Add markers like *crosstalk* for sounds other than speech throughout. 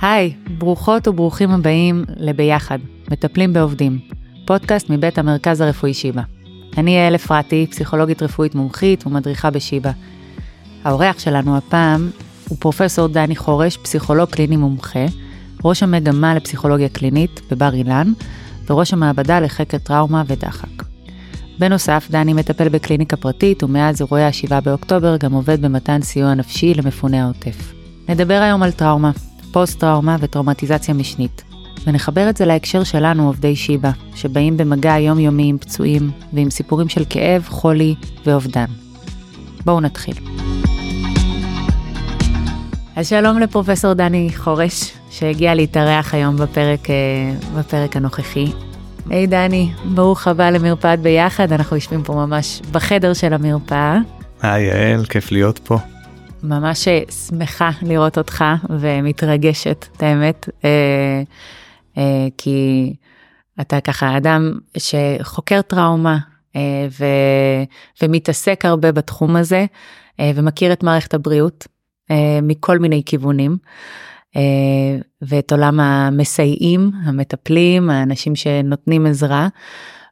היי, ברוכות וברוכים הבאים לביחד, מטפלים בעובדים, פודקאסט מבית המרכז הרפואי שיבא. אני יעל אפרתי, פסיכולוגית רפואית מומחית ומדריכה בשיבא. האורח שלנו הפעם הוא פרופסור דני חורש, פסיכולוג קליני מומחה, ראש המגמה לפסיכולוגיה קלינית בבר אילן, וראש המעבדה לחקר טראומה ודחק. בנוסף, דני מטפל בקליניקה פרטית, ומאז אירועי ה-7 באוקטובר גם עובד במתן סיוע נפשי למפוני העוטף. נדבר היום על טראומה, פוסט-טראומה וטראומטיזציה משנית, ונחבר את זה להקשר שלנו, עובדי שיבא, שבאים במגע יומיומי עם פצועים ועם סיפורים של כאב, חולי ואובדן. בואו נתחיל. אז שלום לפרופסור דני חורש, שהגיע להתארח היום בפרק, אה, בפרק הנוכחי. היי hey, דני, ברוך הבא למרפאת ביחד, אנחנו יושבים פה ממש בחדר של המרפאה. היי יעל, כיף להיות פה. ממש שמחה לראות אותך ומתרגשת, את האמת, אה, אה, כי אתה ככה אדם שחוקר טראומה אה, ו, ומתעסק הרבה בתחום הזה אה, ומכיר את מערכת הבריאות אה, מכל מיני כיוונים. אה, ואת עולם המסייעים, המטפלים, האנשים שנותנים עזרה.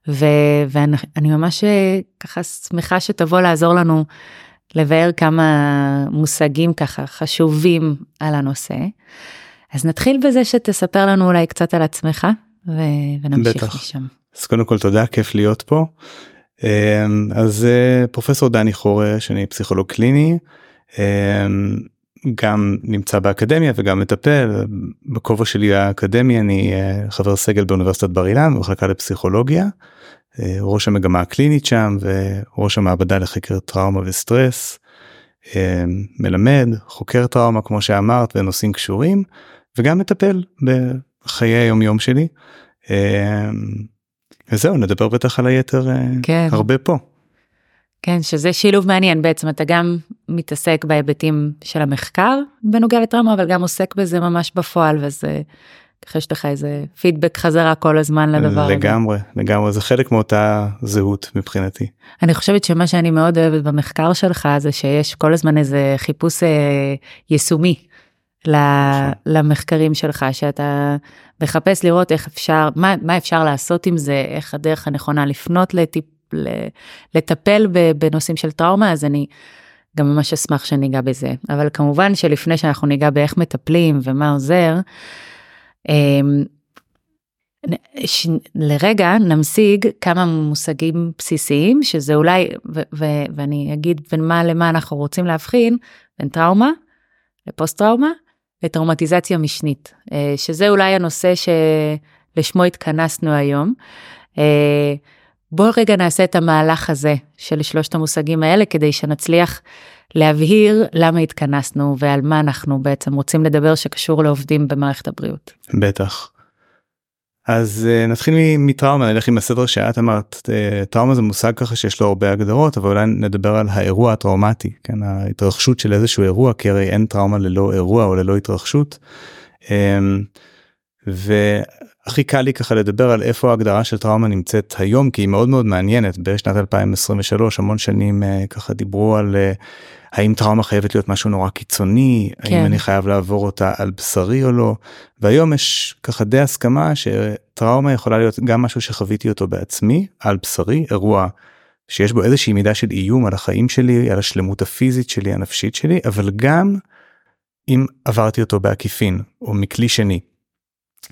ו, ואני ממש אה, ככה שמחה שתבוא לעזור לנו לבאר כמה מושגים ככה חשובים על הנושא. אז נתחיל בזה שתספר לנו אולי קצת על עצמך ו... ונמשיך בטח. משם. אז קודם כל תודה, כיף להיות פה. אמ, אז אה, פרופסור דני חורש, אני פסיכולוג קליני, אמ, גם נמצא באקדמיה וגם מטפל. בכובע שלי האקדמי אני אה, חבר סגל באוניברסיטת בר אילן במחלקה לפסיכולוגיה. אה, ראש המגמה הקלינית שם וראש המעבדה לחקר טראומה וסטרס. אה, מלמד, חוקר טראומה כמו שאמרת ונושאים קשורים וגם מטפל בחיי היום יום שלי. אה, וזהו נדבר בטח על היתר כן. הרבה פה. כן שזה שילוב מעניין בעצם אתה גם מתעסק בהיבטים של המחקר בנוגע לטראומה אבל גם עוסק בזה ממש בפועל וזה ככה יש לך איזה פידבק חזרה כל הזמן לדבר הזה. לגמרי, לגמרי, זה חלק מאותה זהות מבחינתי. אני חושבת שמה שאני מאוד אוהבת במחקר שלך זה שיש כל הזמן איזה חיפוש אה, יישומי נכון. למחקרים שלך, שאתה מחפש לראות איך אפשר, מה, מה אפשר לעשות עם זה, איך הדרך הנכונה לפנות לטיפ, לטפל בנושאים של טראומה, אז אני גם ממש אשמח שניגע בזה. אבל כמובן שלפני שאנחנו ניגע באיך מטפלים ומה עוזר, לרגע נמשיג כמה מושגים בסיסיים שזה אולי ו- ו- ואני אגיד בין מה למה אנחנו רוצים להבחין בין טראומה לפוסט טראומה לטראומטיזציה משנית אה, שזה אולי הנושא שלשמו התכנסנו היום. אה, בוא רגע נעשה את המהלך הזה של שלושת המושגים האלה כדי שנצליח להבהיר למה התכנסנו ועל מה אנחנו בעצם רוצים לדבר שקשור לעובדים במערכת הבריאות. בטח. אז uh, נתחיל מטראומה נלך עם הסדר שאת אמרת uh, טראומה זה מושג ככה שיש לו הרבה הגדרות אבל אולי נדבר על האירוע הטראומטי כן ההתרחשות של איזשהו אירוע כי הרי אין טראומה ללא אירוע או ללא התרחשות. Um, והכי קל לי ככה לדבר על איפה ההגדרה של טראומה נמצאת היום כי היא מאוד מאוד מעניינת בשנת 2023 המון שנים uh, ככה דיברו על uh, האם טראומה חייבת להיות משהו נורא קיצוני כן. האם אני חייב לעבור אותה על בשרי או לא והיום יש ככה די הסכמה שטראומה יכולה להיות גם משהו שחוויתי אותו בעצמי על בשרי אירוע שיש בו איזושהי מידה של איום על החיים שלי על השלמות הפיזית שלי הנפשית שלי אבל גם אם עברתי אותו בעקיפין או מכלי שני.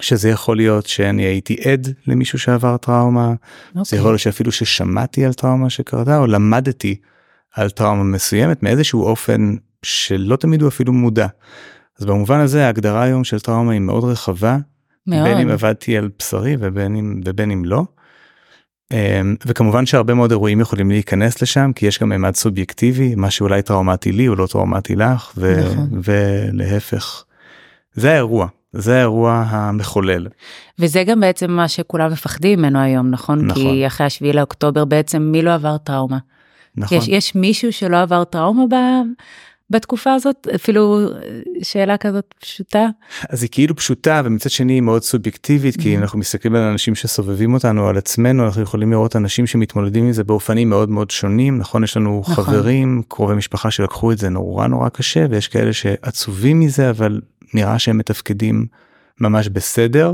שזה יכול להיות שאני הייתי עד למישהו שעבר טראומה, okay. זה אוקיי. יכול להיות שאפילו ששמעתי על טראומה שקרתה או למדתי על טראומה מסוימת מאיזשהו אופן שלא תמיד הוא אפילו מודע. אז במובן הזה ההגדרה היום של טראומה היא מאוד רחבה, מאוד. בין אם עבדתי על בשרי ובין אם, ובין אם לא. אמ, וכמובן שהרבה מאוד אירועים יכולים להיכנס לשם כי יש גם ממד סובייקטיבי מה שאולי טראומטי לי הוא לא טראומטי לך ו- נכון. ולהפך. זה האירוע זה האירוע המחולל. וזה גם בעצם מה שכולם מפחדים ממנו היום נכון? נכון. כי אחרי השביעי לאוקטובר בעצם מי לא עבר טראומה. נכון. יש, יש מישהו שלא עבר טראומה ב, בתקופה הזאת אפילו שאלה כזאת פשוטה. אז היא כאילו פשוטה ומצד שני היא מאוד סובייקטיבית כי mm-hmm. אנחנו מסתכלים על אנשים שסובבים אותנו על עצמנו אנחנו יכולים לראות אנשים שמתמודדים עם זה באופנים מאוד מאוד שונים נכון יש לנו נכון. חברים קרובי משפחה שלקחו את זה נורא נורא קשה ויש כאלה שעצובים מזה אבל נראה שהם מתפקדים ממש בסדר,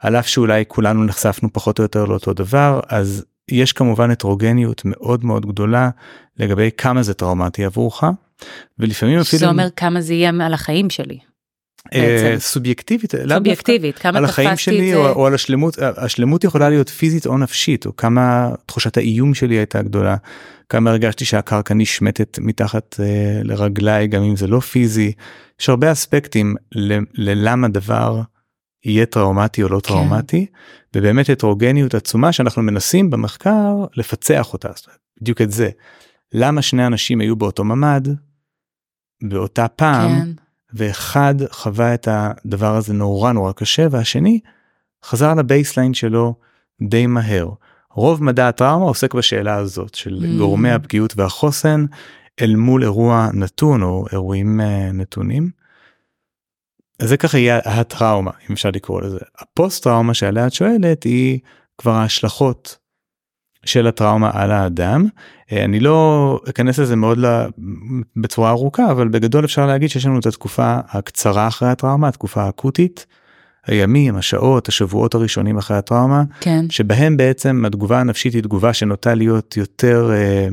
על אף שאולי כולנו נחשפנו פחות או יותר לאותו דבר, אז יש כמובן הטרוגניות מאוד מאוד גדולה לגבי כמה זה טראומטי עבורך, ולפעמים אפילו... זה אומר כמה זה יהיה על החיים שלי. אה, סובייקטיבית, סובייקטיבית, כמה על החיים שלי או, או על השלמות, השלמות יכולה להיות פיזית או נפשית, או כמה תחושת האיום שלי הייתה גדולה, כמה הרגשתי שהקרקע נשמטת מתחת אה, לרגליי, גם אם זה לא פיזי, יש הרבה אספקטים ללמה דבר יהיה טראומטי או לא כן. טראומטי, ובאמת הטרוגניות עצומה שאנחנו מנסים במחקר לפצח אותה, בדיוק את זה. למה שני אנשים היו באותו ממ"ד, באותה פעם, כן. ואחד חווה את הדבר הזה נורא נורא קשה, והשני חזר לבייסליין שלו די מהר. רוב מדע הטראומה עוסק בשאלה הזאת של mm. גורמי הפגיעות והחוסן אל מול אירוע נתון או אירועים uh, נתונים. אז זה ככה יהיה הטראומה אם אפשר לקרוא לזה. הפוסט טראומה שעליה את שואלת היא כבר ההשלכות של הטראומה על האדם. אה, אני לא אכנס לזה מאוד בצורה ארוכה אבל בגדול אפשר להגיד שיש לנו את התקופה הקצרה אחרי הטראומה התקופה האקוטית. הימים השעות השבועות הראשונים אחרי הטראומה כן. שבהם בעצם התגובה הנפשית היא תגובה שנוטה להיות יותר אה,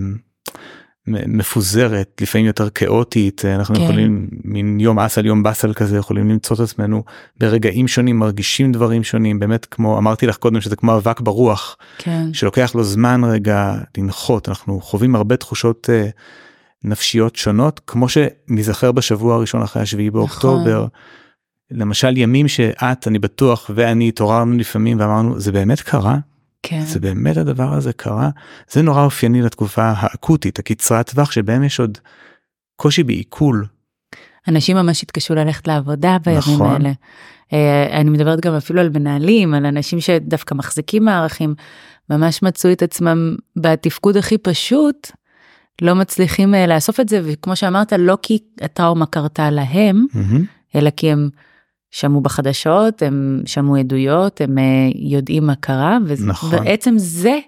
מפוזרת לפעמים יותר כאוטית אנחנו כן. יכולים מין יום אסל יום באסל כזה יכולים למצוא את עצמנו ברגעים שונים מרגישים דברים שונים באמת כמו אמרתי לך קודם שזה כמו אבק ברוח כן. שלוקח לו זמן רגע לנחות אנחנו חווים הרבה תחושות uh, נפשיות שונות כמו שנזכר בשבוע הראשון אחרי השביעי נכון. באוקטובר. נכון. למשל ימים שאת אני בטוח ואני התעוררנו לפעמים ואמרנו זה באמת קרה כן. זה באמת הדבר הזה קרה זה נורא אופייני לתקופה האקוטית הקצרת טווח שבהם יש עוד קושי בעיכול. אנשים ממש התקשו ללכת לעבודה בימים נכון. האלה. אה, אני מדברת גם אפילו על מנהלים על אנשים שדווקא מחזיקים מערכים ממש מצאו את עצמם בתפקוד הכי פשוט לא מצליחים אה, לאסוף את זה וכמו שאמרת לא כי הטראומה קרתה להם mm-hmm. אלא כי הם שמעו בחדשות, הם שמעו עדויות, הם אה, יודעים מה קרה, נכון. ובעצם זה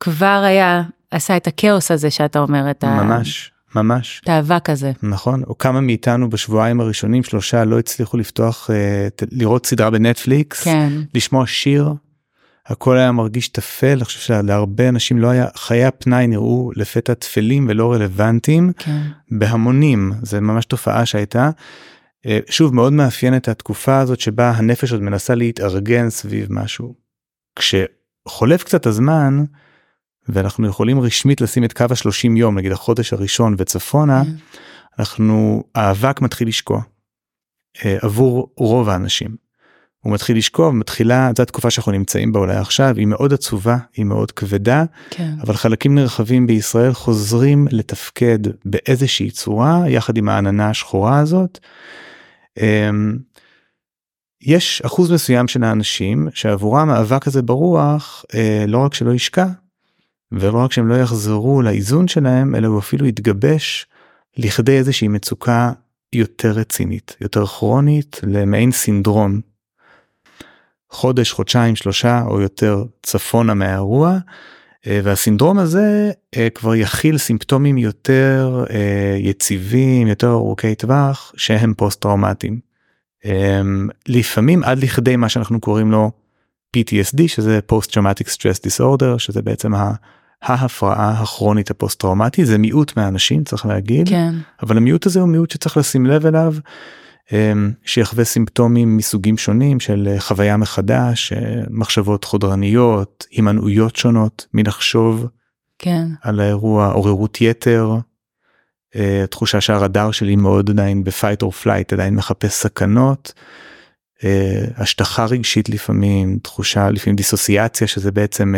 כבר היה, עשה את הכאוס הזה שאתה אומר, את ממש. ה... ממש. את האבק הזה. נכון, או כמה מאיתנו בשבועיים הראשונים שלושה לא הצליחו לפתוח, אה, לראות סדרה בנטפליקס, כן. לשמוע שיר, הכל היה מרגיש טפל, אני חושב שלהרבה אנשים לא היה, חיי הפנאי נראו לפתע טפלים ולא רלוונטיים, כן. בהמונים, זה ממש תופעה שהייתה. אה, שוב מאוד מאפיין את התקופה הזאת שבה הנפש עוד מנסה להתארגן סביב משהו. כשחולף קצת הזמן ואנחנו יכולים רשמית לשים את קו השלושים יום נגיד החודש הראשון וצפונה mm. אנחנו האבק מתחיל לשקוע אה, עבור רוב האנשים. הוא מתחיל לשקוע ומתחילה זו התקופה שאנחנו נמצאים בה אולי עכשיו היא מאוד עצובה היא מאוד כבדה כן. אבל חלקים נרחבים בישראל חוזרים לתפקד באיזושהי צורה יחד עם העננה השחורה הזאת. אמ, יש אחוז מסוים של האנשים שעבורם האבק הזה ברוח אה, לא רק שלא ישקע ולא רק שהם לא יחזרו לאיזון שלהם אלא הוא אפילו יתגבש לכדי איזושהי מצוקה יותר רצינית יותר כרונית למעין סינדרום. חודש חודשיים שלושה או יותר צפונה מהאירוע והסינדרום הזה אה, כבר יכיל סימפטומים יותר אה, יציבים יותר ארוכי טווח שהם פוסט טראומטיים. לפעמים עד לכדי מה שאנחנו קוראים לו PTSD שזה post traumatic stress disorder שזה בעצם ההפרעה הכרונית הפוסט טראומטי זה מיעוט מהאנשים צריך להגיד כן. אבל המיעוט הזה הוא מיעוט שצריך לשים לב אליו שיחווה סימפטומים מסוגים שונים של אה, חוויה מחדש, אה, מחשבות חודרניות, הימנעויות שונות מלחשוב כן. על האירוע, עוררות יתר, אה, תחושה שהרדאר שלי מאוד עדיין ב fight או flight, עדיין מחפש סכנות, השטחה רגשית לפעמים, תחושה לפעמים דיסוציאציה שזה בעצם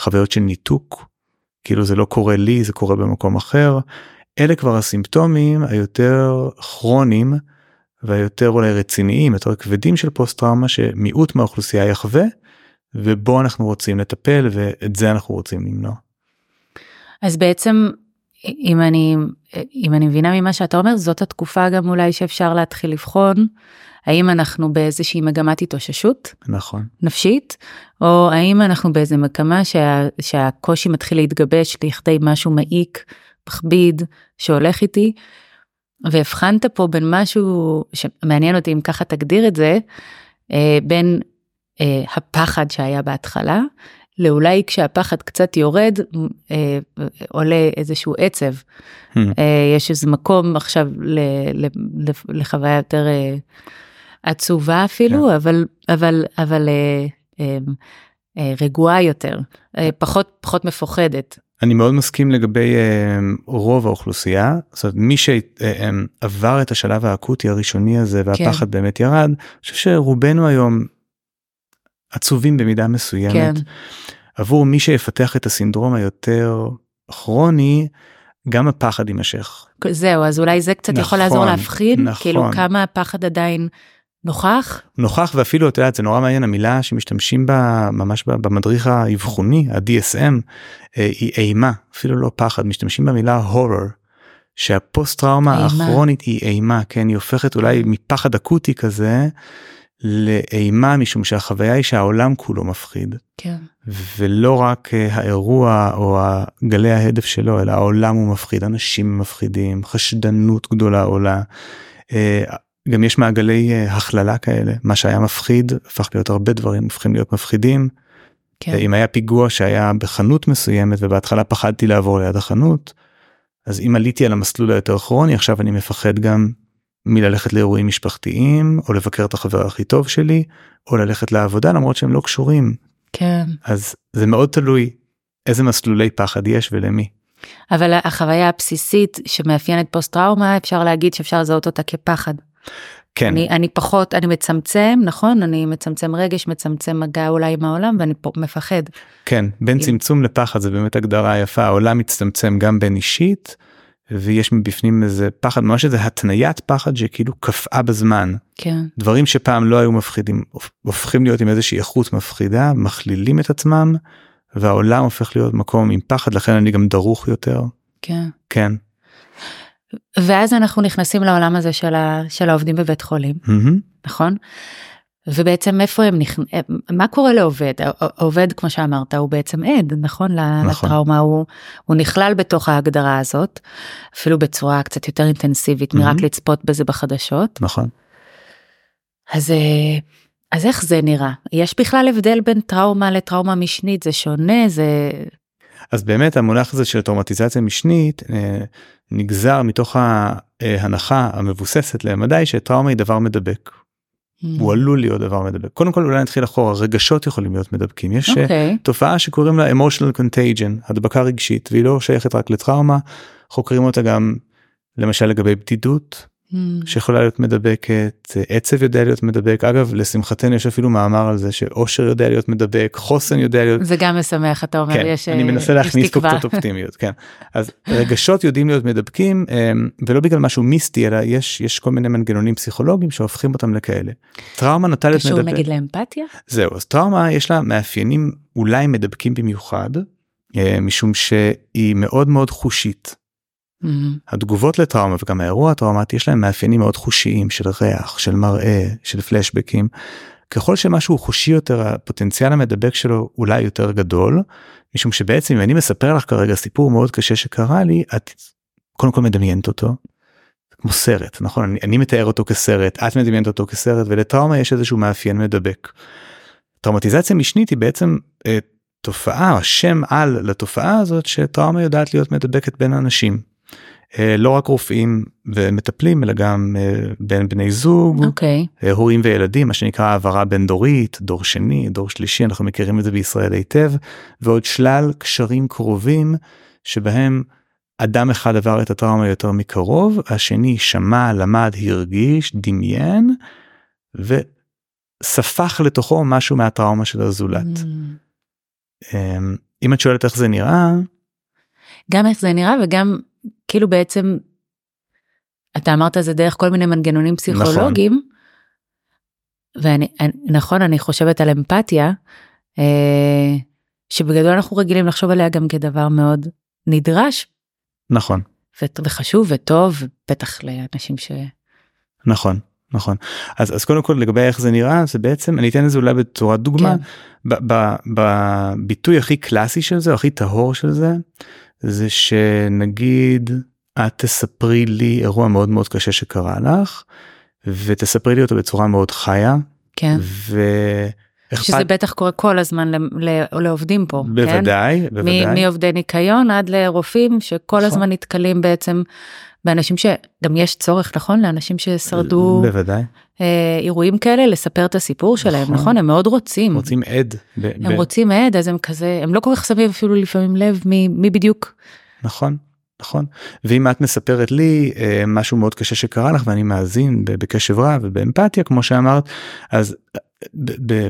חוויות של ניתוק, כאילו זה לא קורה לי, זה קורה במקום אחר. אלה כבר הסימפטומים היותר כרוניים. והיותר אולי רציניים יותר כבדים של פוסט טראומה שמיעוט מהאוכלוסייה יחווה ובו אנחנו רוצים לטפל ואת זה אנחנו רוצים למנוע. אז בעצם אם אני אם אני מבינה ממה שאתה אומר זאת התקופה גם אולי שאפשר להתחיל לבחון האם אנחנו באיזושהי מגמת התאוששות נכון נפשית או האם אנחנו באיזה מגמה שה, שהקושי מתחיל להתגבש לכדי משהו מעיק מכביד שהולך איתי והבחנת פה בין משהו שמעניין אותי אם ככה תגדיר את זה, אה, בין אה, הפחד שהיה בהתחלה, לאולי כשהפחד קצת יורד, אה, עולה איזשהו עצב. Hmm. יש איזה מקום עכשיו לחוויה יותר עצובה אפילו. כן. אבל, אבל, אבל רגועה יותר, אה, פחות, פחות מפוחדת. אני מאוד מסכים לגבי אה, רוב האוכלוסייה, זאת אומרת מי שעבר את השלב האקוטי הראשוני הזה והפחד כן. באמת ירד, אני חושב שרובנו היום עצובים במידה מסוימת. כן. עבור מי שיפתח את הסינדרום היותר כרוני, גם הפחד יימשך. זהו, אז אולי זה קצת נכון, יכול לעזור להבחין, נכון. כאילו כמה הפחד עדיין נוכח? נוכח ואפילו את יודעת זה נורא מעניין המילה שמשתמשים בה ממש במדריך האבחוני ה-DSM אה, היא אימה אפילו לא פחד משתמשים במילה הורר. שהפוסט טראומה הכרונית היא אימה כן היא הופכת אולי מפחד אקוטי כזה לאימה משום שהחוויה היא שהעולם כולו מפחיד. כן. ולא רק אה, האירוע או גלי ההדף שלו אלא העולם הוא מפחיד אנשים מפחידים חשדנות גדולה עולה. גם יש מעגלי אה, הכללה כאלה מה שהיה מפחיד הפך להיות הרבה דברים הופכים להיות מפחידים. כן. אם היה פיגוע שהיה בחנות מסוימת ובהתחלה פחדתי לעבור ליד החנות אז אם עליתי על המסלול היותר כרוני עכשיו אני מפחד גם מללכת לאירועים משפחתיים או לבקר את החבר הכי טוב שלי או ללכת לעבודה למרות שהם לא קשורים. כן. אז זה מאוד תלוי איזה מסלולי פחד יש ולמי. אבל החוויה הבסיסית שמאפיינת פוסט טראומה אפשר להגיד שאפשר לזהות אותה כפחד. כן. אני, אני פחות, אני מצמצם, נכון? אני מצמצם רגש, מצמצם מגע אולי עם העולם ואני פה מפחד. כן, בין צמצום לפחד זה באמת הגדרה יפה, העולם מצטמצם גם בין אישית, ויש מבפנים איזה פחד, ממש איזה התניית פחד שכאילו קפאה בזמן. כן. דברים שפעם לא היו מפחידים, הופכים להיות עם איזושהי איכות מפחידה, מכלילים את עצמם, והעולם הופך להיות מקום עם פחד, לכן אני גם דרוך יותר. כן. כן. ואז אנחנו נכנסים לעולם הזה של, ה, של העובדים בבית חולים, mm-hmm. נכון? ובעצם איפה הם נכנסים, מה קורה לעובד? העובד כמו שאמרת הוא בעצם עד, נכון? נכון. לטראומה, הוא, הוא נכלל בתוך ההגדרה הזאת, אפילו בצורה קצת יותר אינטנסיבית mm-hmm. מרק לצפות בזה בחדשות. נכון. אז, אה, אז איך זה נראה? יש בכלל הבדל בין טראומה לטראומה משנית? זה שונה? זה... אז באמת המונח הזה של טראומטיזציה משנית אה, נגזר מתוך ההנחה המבוססת למדי שטראומה היא דבר מדבק. Mm. הוא עלול להיות דבר מדבק. קודם כל אולי נתחיל אחורה רגשות יכולים להיות מדבקים יש okay. אוקיי. תופעה שקוראים לה emotional contagion הדבקה רגשית והיא לא שייכת רק לטראומה חוקרים אותה גם למשל לגבי בדידות. שיכולה להיות מדבקת, עצב יודע להיות מדבק, אגב לשמחתנו יש אפילו מאמר על זה שאושר יודע להיות מדבק, חוסן יודע להיות... זה גם משמח אתה אומר, כן, יש אני מנסה להכניס פה קצת אופטימיות, כן. *laughs* אז רגשות יודעים להיות מדבקים אמ, ולא בגלל משהו מיסטי אלא יש יש כל מיני מנגנונים פסיכולוגיים שהופכים אותם לכאלה. טראומה נוטה להיות מדבק. קשור נגיד לאמפתיה? זהו, אז טראומה יש לה מאפיינים אולי מדבקים במיוחד, אה, משום שהיא מאוד מאוד חושית. Mm-hmm. התגובות לטראומה וגם האירוע הטראומטי יש להם מאפיינים מאוד חושיים של ריח, של מראה, של פלשבקים. ככל שמשהו חושי יותר הפוטנציאל המדבק שלו אולי יותר גדול משום שבעצם אם אני מספר לך כרגע סיפור מאוד קשה שקרה לי את קודם כל מדמיינת אותו. כמו סרט נכון אני, אני מתאר אותו כסרט את מדמיינת אותו כסרט ולטראומה יש איזשהו מאפיין מדבק. טראומטיזציה משנית היא בעצם אה, תופעה שם על לתופעה הזאת שטראומה יודעת להיות מדבקת בין אנשים. אה, לא רק רופאים ומטפלים אלא גם אה, בין בני זוג, okay. אוקיי. אה, הורים וילדים, מה שנקרא העברה בין דורית, דור שני, דור שלישי, אנחנו מכירים את זה בישראל היטב, ועוד שלל קשרים קרובים שבהם אדם אחד עבר את הטראומה יותר מקרוב, השני שמע, למד, הרגיש, דמיין, וספח לתוכו משהו מהטראומה של הזולת. Mm. אם את שואלת איך זה נראה, גם איך זה נראה וגם כאילו בעצם, אתה אמרת זה דרך כל מיני מנגנונים פסיכולוגיים, נכון. ואני, נכון, אני חושבת על אמפתיה, אה, שבגדול אנחנו רגילים לחשוב עליה גם כדבר מאוד נדרש. נכון. וחשוב וטוב, בטח לאנשים ש... נכון. נכון אז אז קודם כל לגבי איך זה נראה זה בעצם אני אתן לזה אולי בצורת דוגמה כן. בביטוי הכי קלאסי של זה הכי טהור של זה זה שנגיד את תספרי לי אירוע מאוד מאוד קשה שקרה לך, ותספרי לי אותו בצורה מאוד חיה. כן. ו... שזה בטח קורה כל הזמן לעובדים פה, בוודאי, כן? בוודאי. מעובדי ניקיון עד לרופאים שכל נכון. הזמן נתקלים בעצם באנשים שגם יש צורך נכון? לאנשים ששרדו בוודאי. אה, אירועים כאלה לספר את הסיפור שלהם נכון, נכון? הם מאוד רוצים. רוצים עד. ב- הם ב- רוצים עד אז הם כזה הם לא כל כך שמים אפילו לפעמים לב מי, מי בדיוק נכון נכון ואם את מספרת לי אה, משהו מאוד קשה שקרה לך ואני מאזין בקשב רב ובאמפתיה כמו שאמרת אז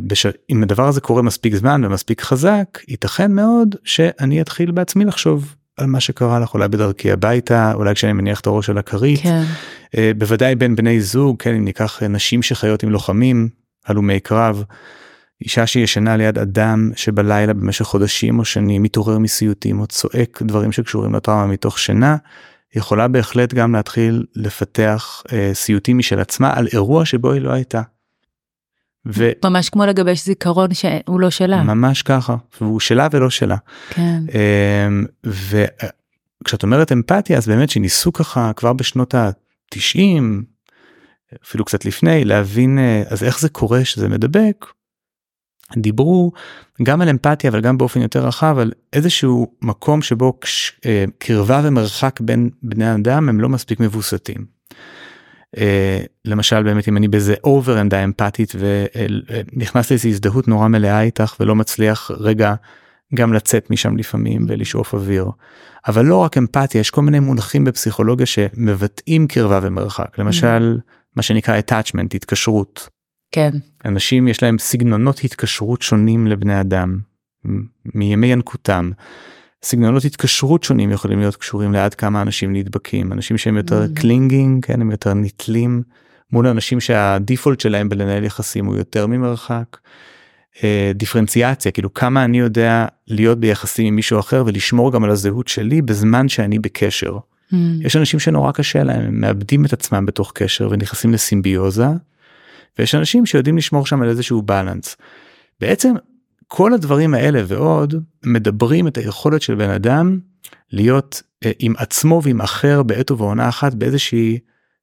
בש... אם הדבר הזה קורה מספיק זמן ומספיק חזק ייתכן מאוד שאני אתחיל בעצמי לחשוב על מה שקרה לך אולי בדרכי הביתה אולי כשאני מניח את הראש על הכרית כן. uh, בוודאי בין בני זוג כן אם ניקח נשים שחיות עם לוחמים הלומי קרב. אישה שישנה ליד אדם שבלילה במשך חודשים או שנים מתעורר מסיוטים או צועק דברים שקשורים לטראומה מתוך שינה יכולה בהחלט גם להתחיל לפתח uh, סיוטים משל עצמה על אירוע שבו היא לא הייתה. ו... ממש כמו לגבש זיכרון שהוא לא שלה. ממש ככה, והוא שלה ולא שלה. כן. אמ, וכשאת אומרת אמפתיה אז באמת שניסו ככה כבר בשנות ה-90, אפילו קצת לפני, להבין אה, אז איך זה קורה שזה מדבק. דיברו גם על אמפתיה אבל גם באופן יותר רחב על איזשהו מקום שבו אה, קרבה ומרחק בין בני אדם הם לא מספיק מבוסתים. אה, למשל באמת אם אני באיזה אובר עמדה אמפתית ונכנס לאיזו הזדהות נורא מלאה איתך ולא מצליח רגע גם לצאת משם לפעמים ולשאוף אוויר. אבל לא רק אמפתיה יש כל מיני מונחים בפסיכולוגיה שמבטאים קרבה ומרחק למשל מה שנקרא attachment התקשרות. כן. אנשים יש להם סגנונות התקשרות שונים לבני אדם מימי ינקותם. סגנונות התקשרות שונים יכולים להיות קשורים לעד כמה אנשים נדבקים אנשים שהם יותר clinging ממ. כן הם יותר נתלים מול אנשים שה default שלהם בלנהל יחסים הוא יותר ממרחק. אה, דיפרנציאציה כאילו כמה אני יודע להיות ביחסים עם מישהו אחר ולשמור גם על הזהות שלי בזמן שאני בקשר. Mm. יש אנשים שנורא קשה להם הם מאבדים את עצמם בתוך קשר ונכנסים לסימביוזה. ויש אנשים שיודעים לשמור שם על איזשהו בלנס. בעצם כל הדברים האלה ועוד מדברים את היכולת של בן אדם להיות אה, עם עצמו ועם אחר בעת ובעונה אחת באיזושהי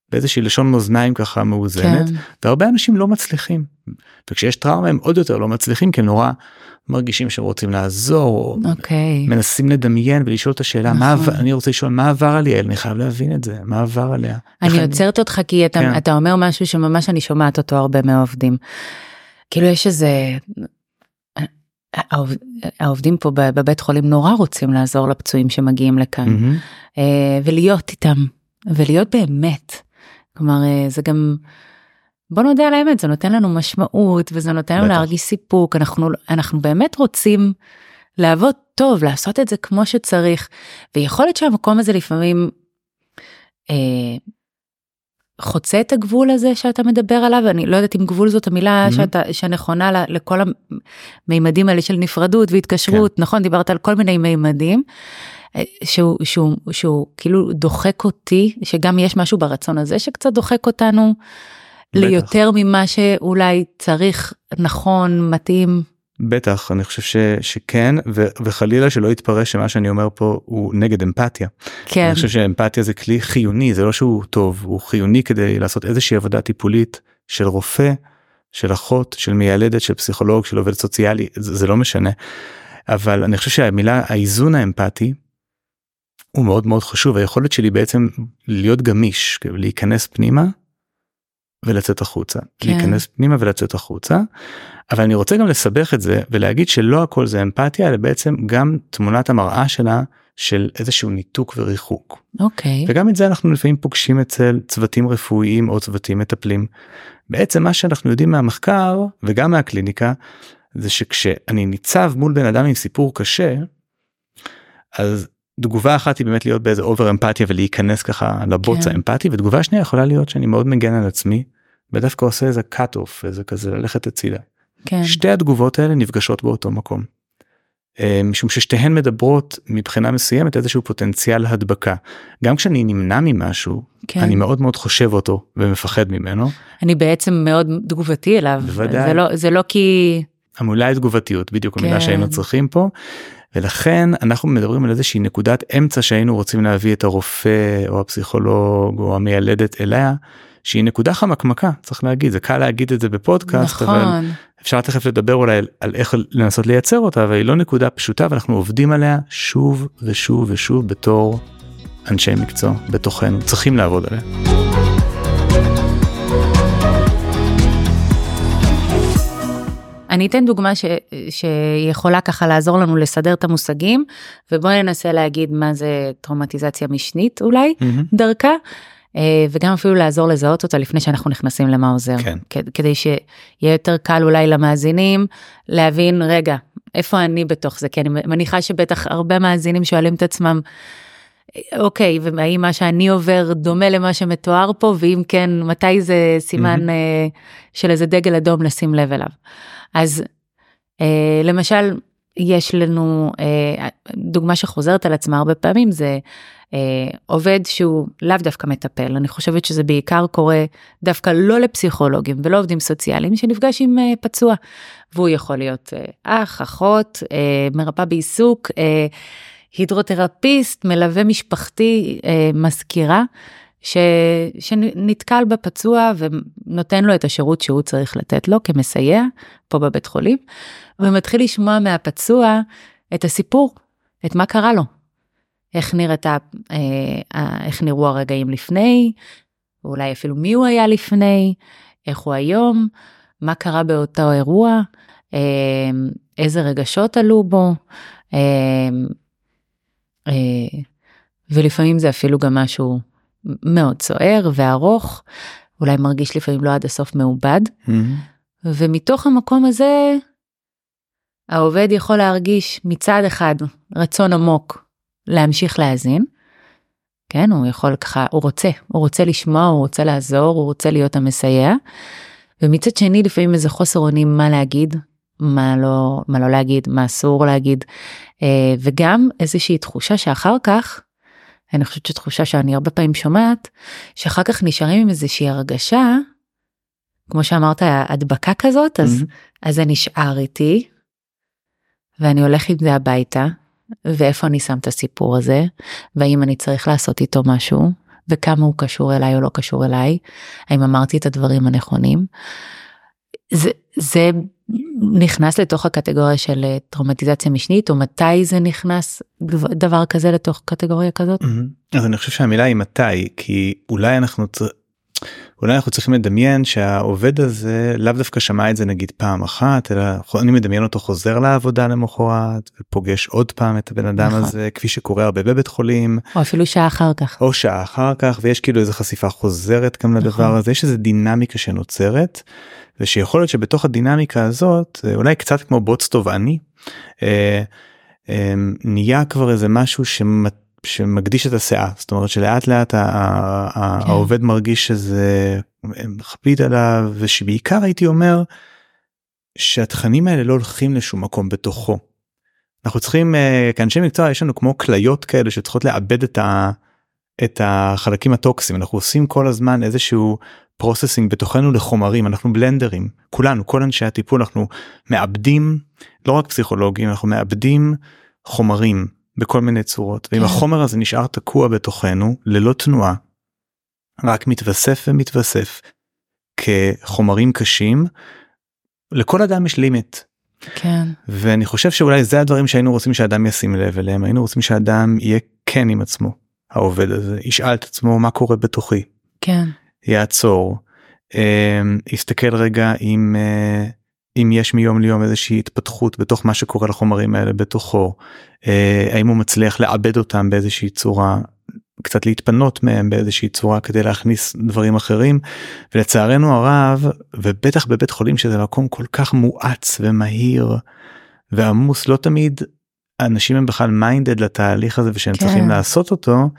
באיזושהי לשון מאזניים ככה מאוזנת כן. והרבה אנשים לא מצליחים וכשיש טראומה הם עוד יותר לא מצליחים כי הם נורא מרגישים שהם רוצים לעזור okay. אוקיי. מנסים לדמיין ולשאול את השאלה נכון. מה אני רוצה לשאול מה עבר על יעל אני חייב להבין את זה מה עבר עליה. אני עוצרת אותך כי אתה, כן. אתה אומר משהו שממש אני שומעת אותו הרבה מהעובדים. כאילו יש איזה העובדים פה בבית חולים נורא רוצים לעזור לפצועים שמגיעים לכאן mm-hmm. ולהיות איתם ולהיות באמת. כלומר אה, זה גם בוא נודה על האמת זה נותן לנו משמעות וזה נותן לנו להרגיש סיפוק אנחנו אנחנו באמת רוצים לעבוד טוב לעשות את זה כמו שצריך ויכול להיות שהמקום הזה לפעמים. אה, חוצה את הגבול הזה שאתה מדבר עליו אני לא יודעת אם גבול זאת המילה mm-hmm. שאתה שנכונה לכל המימדים האלה של נפרדות והתקשרות כן. נכון דיברת על כל מיני מימדים. אה, שהוא שהוא שהוא כאילו דוחק אותי שגם יש משהו ברצון הזה שקצת דוחק אותנו. ליותר ממה שאולי צריך נכון מתאים. בטח אני חושב ש, שכן ו, וחלילה שלא יתפרש שמה שאני אומר פה הוא נגד אמפתיה. כן. אני חושב שאמפתיה זה כלי חיוני זה לא שהוא טוב הוא חיוני כדי לעשות איזושהי עבודה טיפולית של רופא של אחות של מיילדת של פסיכולוג של עובד סוציאלי זה, זה לא משנה. אבל אני חושב שהמילה האיזון האמפתי הוא מאוד מאוד חשוב היכולת שלי בעצם להיות גמיש להיכנס פנימה ולצאת החוצה כן. להיכנס פנימה ולצאת החוצה אבל אני רוצה גם לסבך את זה ולהגיד שלא הכל זה אמפתיה אלא בעצם גם תמונת המראה שלה של איזשהו ניתוק וריחוק. אוקיי. וגם את זה אנחנו לפעמים פוגשים אצל צוותים רפואיים או צוותים מטפלים. בעצם מה שאנחנו יודעים מהמחקר וגם מהקליניקה זה שכשאני ניצב מול בן אדם עם סיפור קשה אז תגובה אחת היא באמת להיות באיזה אובר אמפתיה ולהיכנס ככה לבוץ כן. האמפתי ותגובה שנייה יכולה להיות שאני מאוד מגן על עצמי ודווקא עושה איזה cut off איזה כזה ללכת הצידה. כן. שתי התגובות האלה נפגשות באותו מקום. אה, משום ששתיהן מדברות מבחינה מסוימת איזשהו פוטנציאל הדבקה. גם כשאני נמנע ממשהו כן. אני מאוד מאוד חושב אותו ומפחד ממנו. אני בעצם מאוד תגובתי אליו. בוודאי. זה לא, זה לא כי המולאי תגובתיות בדיוק כן. המילה שהיינו צריכים פה. ולכן אנחנו מדברים על איזושהי נקודת אמצע שהיינו רוצים להביא את הרופא או הפסיכולוג או המיילדת אליה שהיא נקודה חמקמקה צריך להגיד זה קל להגיד את זה בפודקאסט אבל נכון, אפשר תכף לדבר אולי על, על איך לנסות לייצר אותה אבל היא לא נקודה פשוטה ואנחנו עובדים עליה שוב ושוב ושוב בתור אנשי מקצוע בתוכנו צריכים לעבוד עליה. אני אתן דוגמה ש, שיכולה ככה לעזור לנו לסדר את המושגים, ובואי ננסה להגיד מה זה טראומטיזציה משנית אולי, מהמם. דרכה, וגם אפילו לעזור לזהות אותה לפני שאנחנו נכנסים למה עוזר. כן. כדי שיהיה יותר קל אולי למאזינים להבין, רגע, איפה אני בתוך זה? כי אני מניחה שבטח הרבה מאזינים שואלים את עצמם, אוקיי, והאם מה שאני עובר דומה למה שמתואר פה, ואם כן, מתי זה סימן אה, של איזה דגל אדום לשים לב אליו. אז אה, למשל, יש לנו אה, דוגמה שחוזרת על עצמה הרבה פעמים, זה אה, עובד שהוא לאו דווקא מטפל, אני חושבת שזה בעיקר קורה דווקא לא לפסיכולוגים ולא עובדים סוציאליים, שנפגש עם אה, פצוע, והוא יכול להיות אה, אח, אחות, אה, מרפאה בעיסוק, אה, הידרותרפיסט, מלווה משפחתי, אה, מזכירה, ש, שנתקל בפצוע ונותן לו את השירות שהוא צריך לתת לו כמסייע פה בבית חולים, ומתחיל לשמוע מהפצוע את הסיפור, את מה קרה לו. איך נראתה, אה, איך נראו הרגעים לפני, ואולי אפילו מי הוא היה לפני, איך הוא היום, מה קרה באותו אירוע, אה, איזה רגשות עלו בו, אה, ולפעמים זה אפילו גם משהו מאוד סוער וארוך, אולי מרגיש לפעמים לא עד הסוף מעובד, מהמם. ומתוך המקום הזה, העובד יכול להרגיש מצד אחד רצון עמוק להמשיך להאזין, כן, הוא יכול ככה, הוא רוצה, הוא רוצה לשמוע, הוא רוצה לעזור, הוא רוצה להיות המסייע, ומצד שני לפעמים איזה חוסר אונים מה להגיד, מה לא, מה לא להגיד, מה אסור להגיד, אה, וגם איזושהי תחושה שאחר כך, אני חושבת שתחושה שאני הרבה פעמים שומעת, שאחר כך נשארים עם איזושהי הרגשה, כמו שאמרת, הדבקה כזאת, אז, מהמם. אז זה נשאר איתי, ואני הולך עם זה הביתה, ואיפה אני שם את הסיפור הזה, והאם אני צריך לעשות איתו משהו, וכמה הוא קשור אליי או לא קשור אליי, האם אמרתי את הדברים הנכונים. זה, זה נכנס לתוך הקטגוריה של אה, טראומטיזציה משנית, או מתי זה נכנס דבר, כזה לתוך קטגוריה כזאת? מהמם. אז אני חושב שהמילה היא מתי כי אולי אנחנו צר- אולי אנחנו צריכים לדמיין שהעובד הזה לאו דווקא שמע את זה נגיד פעם אחת אלא אני מדמיין אותו חוזר לעבודה למחרת ופוגש עוד פעם את הבן אדם נכון. הזה כפי שקורה הרבה בבית חולים או אפילו שעה אחר כך. או שעה אחר כך ויש כאילו איזה חשיפה חוזרת גם לדבר נכון. הזה יש איזה דינמיקה שנוצרת ושיכול להיות שבתוך הדינמיקה הזאת אה, אולי קצת כמו בוץ תובעני אה, אה, נהיה כבר איזה משהו שמת, שמקדיש את הסאה זאת אומרת שלאט לאט כן. העובד מרגיש שזה מכביד עליו ושבעיקר הייתי אומר שהתכנים האלה לא הולכים לשום מקום בתוכו. אנחנו צריכים אה, כאנשי מקצוע יש לנו כמו כליות כאלה שצריכות לעבד את, ה, את החלקים הטוקסיים אנחנו עושים כל הזמן איזשהו processing בתוכנו לחומרים אנחנו בלנדרים כולנו כל אנשי הטיפול אנחנו מעבדים לא רק פסיכולוגים אנחנו מעבדים חומרים בכל מיני צורות ואם כן. החומר הזה נשאר תקוע בתוכנו ללא תנועה רק מתווסף ומתווסף כחומרים קשים לכל אדם יש לימיט. כן, ואני חושב שאולי זה הדברים שהיינו רוצים שאדם ישים לב אליהם היינו רוצים שאדם יהיה כן עם עצמו העובד הזה ישאל את עצמו מה קורה בתוכי. כן, יעצור אה, יסתכל רגע אם אה, אם יש מיום ליום איזושהי התפתחות בתוך מה שקורה לחומרים האלה בתוכו אה, האם הוא מצליח לעבד אותם באיזושהי צורה קצת להתפנות מהם באיזושהי צורה כדי להכניס דברים אחרים ולצערנו הרב ובטח בבית חולים שזה מקום כל כך מואץ ומהיר ועמוס לא תמיד אנשים הם בכלל מיינדד לתהליך הזה ושהם כן. צריכים לעשות אותו.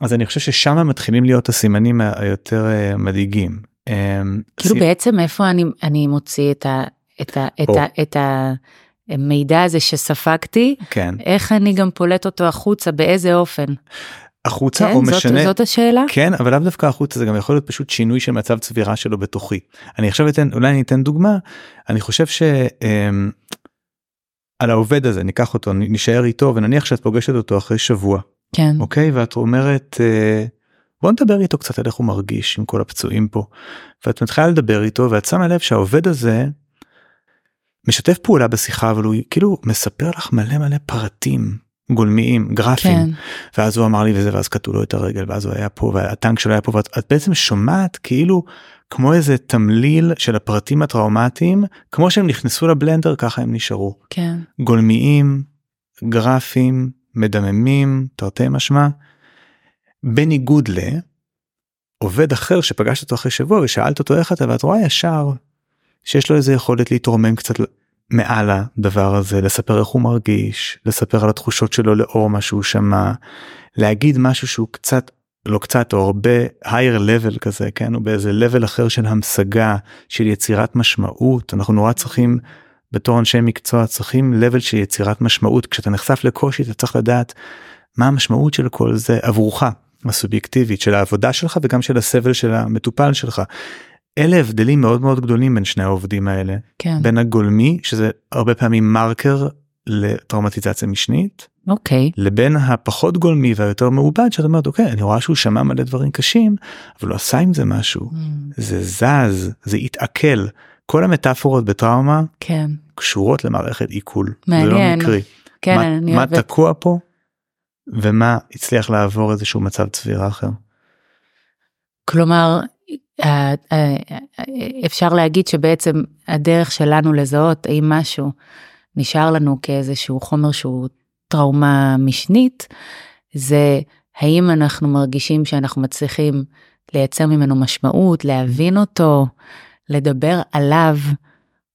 אז אני חושב ששם מתחילים להיות הסימנים היותר אה, מדאיגים. אה, כאילו בעצם איפה אני, אני מוציא את, ה, את, ה, את. ה, את המידע הזה שספגתי, כן איך אני גם פולט אותו החוצה, באיזה אופן. החוצה כן, או זאת, משנה זאת השאלה? כן אבל לאו דווקא החוצה זה גם יכול להיות פשוט שינוי של מצב צבירה שלו בתוכי. אני עכשיו אתן אולי אני אתן דוגמה אני חושב ש... אמ, העובד הזה ניקח אותו נשאר איתו ונניח שאת פוגשת אותו אחרי שבוע כן. אוקיי ואת אומרת אה, בוא נדבר איתו קצת על איך הוא מרגיש עם כל הפצועים פה. ואת מתחילה לדבר איתו ואת שמה לב שהעובד הזה משתף פעולה בשיחה אבל הוא כאילו מספר לך מלא מלא פרטים גולמיים גרפיים כן. ואז הוא אמר לי וזה ואז קטעו לו את הרגל ואז הוא היה פה והטנק שלו היה פה ואת בעצם שומעת כאילו כמו איזה תמליל של הפרטים הטראומטיים כמו שהם נכנסו לבלנדר ככה הם נשארו כן. גולמיים גרפיים מדממים תרתי משמע בניגוד לעובד אחר שפגשת אותו אחרי שבוע ושאלת אותו איך אתה? ואת רואה ישר שיש לו איזה יכולת להתרומם קצת מעל הדבר הזה לספר איך הוא מרגיש לספר על התחושות שלו לאור מה שהוא שמע להגיד משהו שהוא קצת לא קצת או הרבה higher level כזה כן? הוא באיזה level אחר של המשגה של יצירת משמעות. אנחנו נורא צריכים בתור אנשי מקצוע צריכים level של יצירת משמעות. כשאתה נחשף לקושי אתה צריך לדעת מה המשמעות של כל זה עבורך הסובייקטיבית של העבודה שלך וגם של הסבל של המטופל שלך. אלה הבדלים מאוד מאוד גדולים בין שני העובדים האלה כן. בין הגולמי שזה הרבה פעמים מרקר לטראומטיזציה משנית אוקיי. לבין הפחות גולמי והיותר מעובד שאת אומרת אוקיי אני רואה שהוא שמע מלא דברים קשים אבל הוא עשה עם זה משהו Mm, זה זז זה התעכל כל המטאפורות בטראומה כן. קשורות למערכת עיכול זה לא מעניין. מקרי כן, מה, אני מה אוהבת. תקוע פה ומה הצליח לעבור איזשהו מצב צבירה אחר. כלומר, אה, אה, אה, אפשר להגיד שבעצם הדרך שלנו לזהות האם משהו נשאר לנו כאיזשהו חומר שהוא טראומה משנית, זה האם אנחנו מרגישים שאנחנו מצליחים לייצר ממנו משמעות, להבין אותו, לדבר עליו,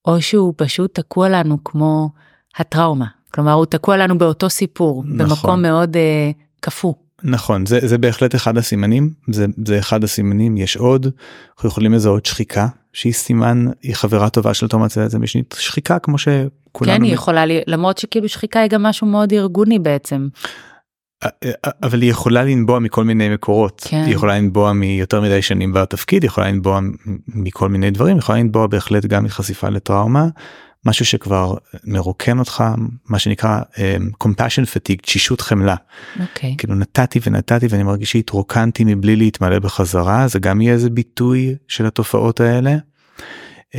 או שהוא פשוט תקוע לנו כמו הטראומה. כלומר, הוא תקוע לנו באותו סיפור, נכון. במקום מאוד אה, קפוא. נכון זה זה בהחלט אחד הסימנים זה זה אחד הסימנים יש עוד אנחנו יכולים לזהות שחיקה שהיא סימן היא חברה טובה של טראומטיזציה משנית שחיקה כמו שכולנו כן, היא יכולה, לי- למרות שכאילו שחיקה היא גם משהו מאוד ארגוני בעצם. אבל היא יכולה לנבוע מכל מיני מקורות כן. היא יכולה לנבוע מיותר מדי שנים בתפקיד יכולה לנבוע מכל מיני דברים יכולה לנבוע בהחלט גם מחשיפה לטראומה משהו שכבר מרוקן אותך מה שנקרא um, compassion fatigue תשישות חמלה אוקיי. כאילו נתתי ונתתי ואני מרגיש שהתרוקנתי מבלי להתמלא בחזרה זה גם יהיה איזה ביטוי של התופעות האלה. Um,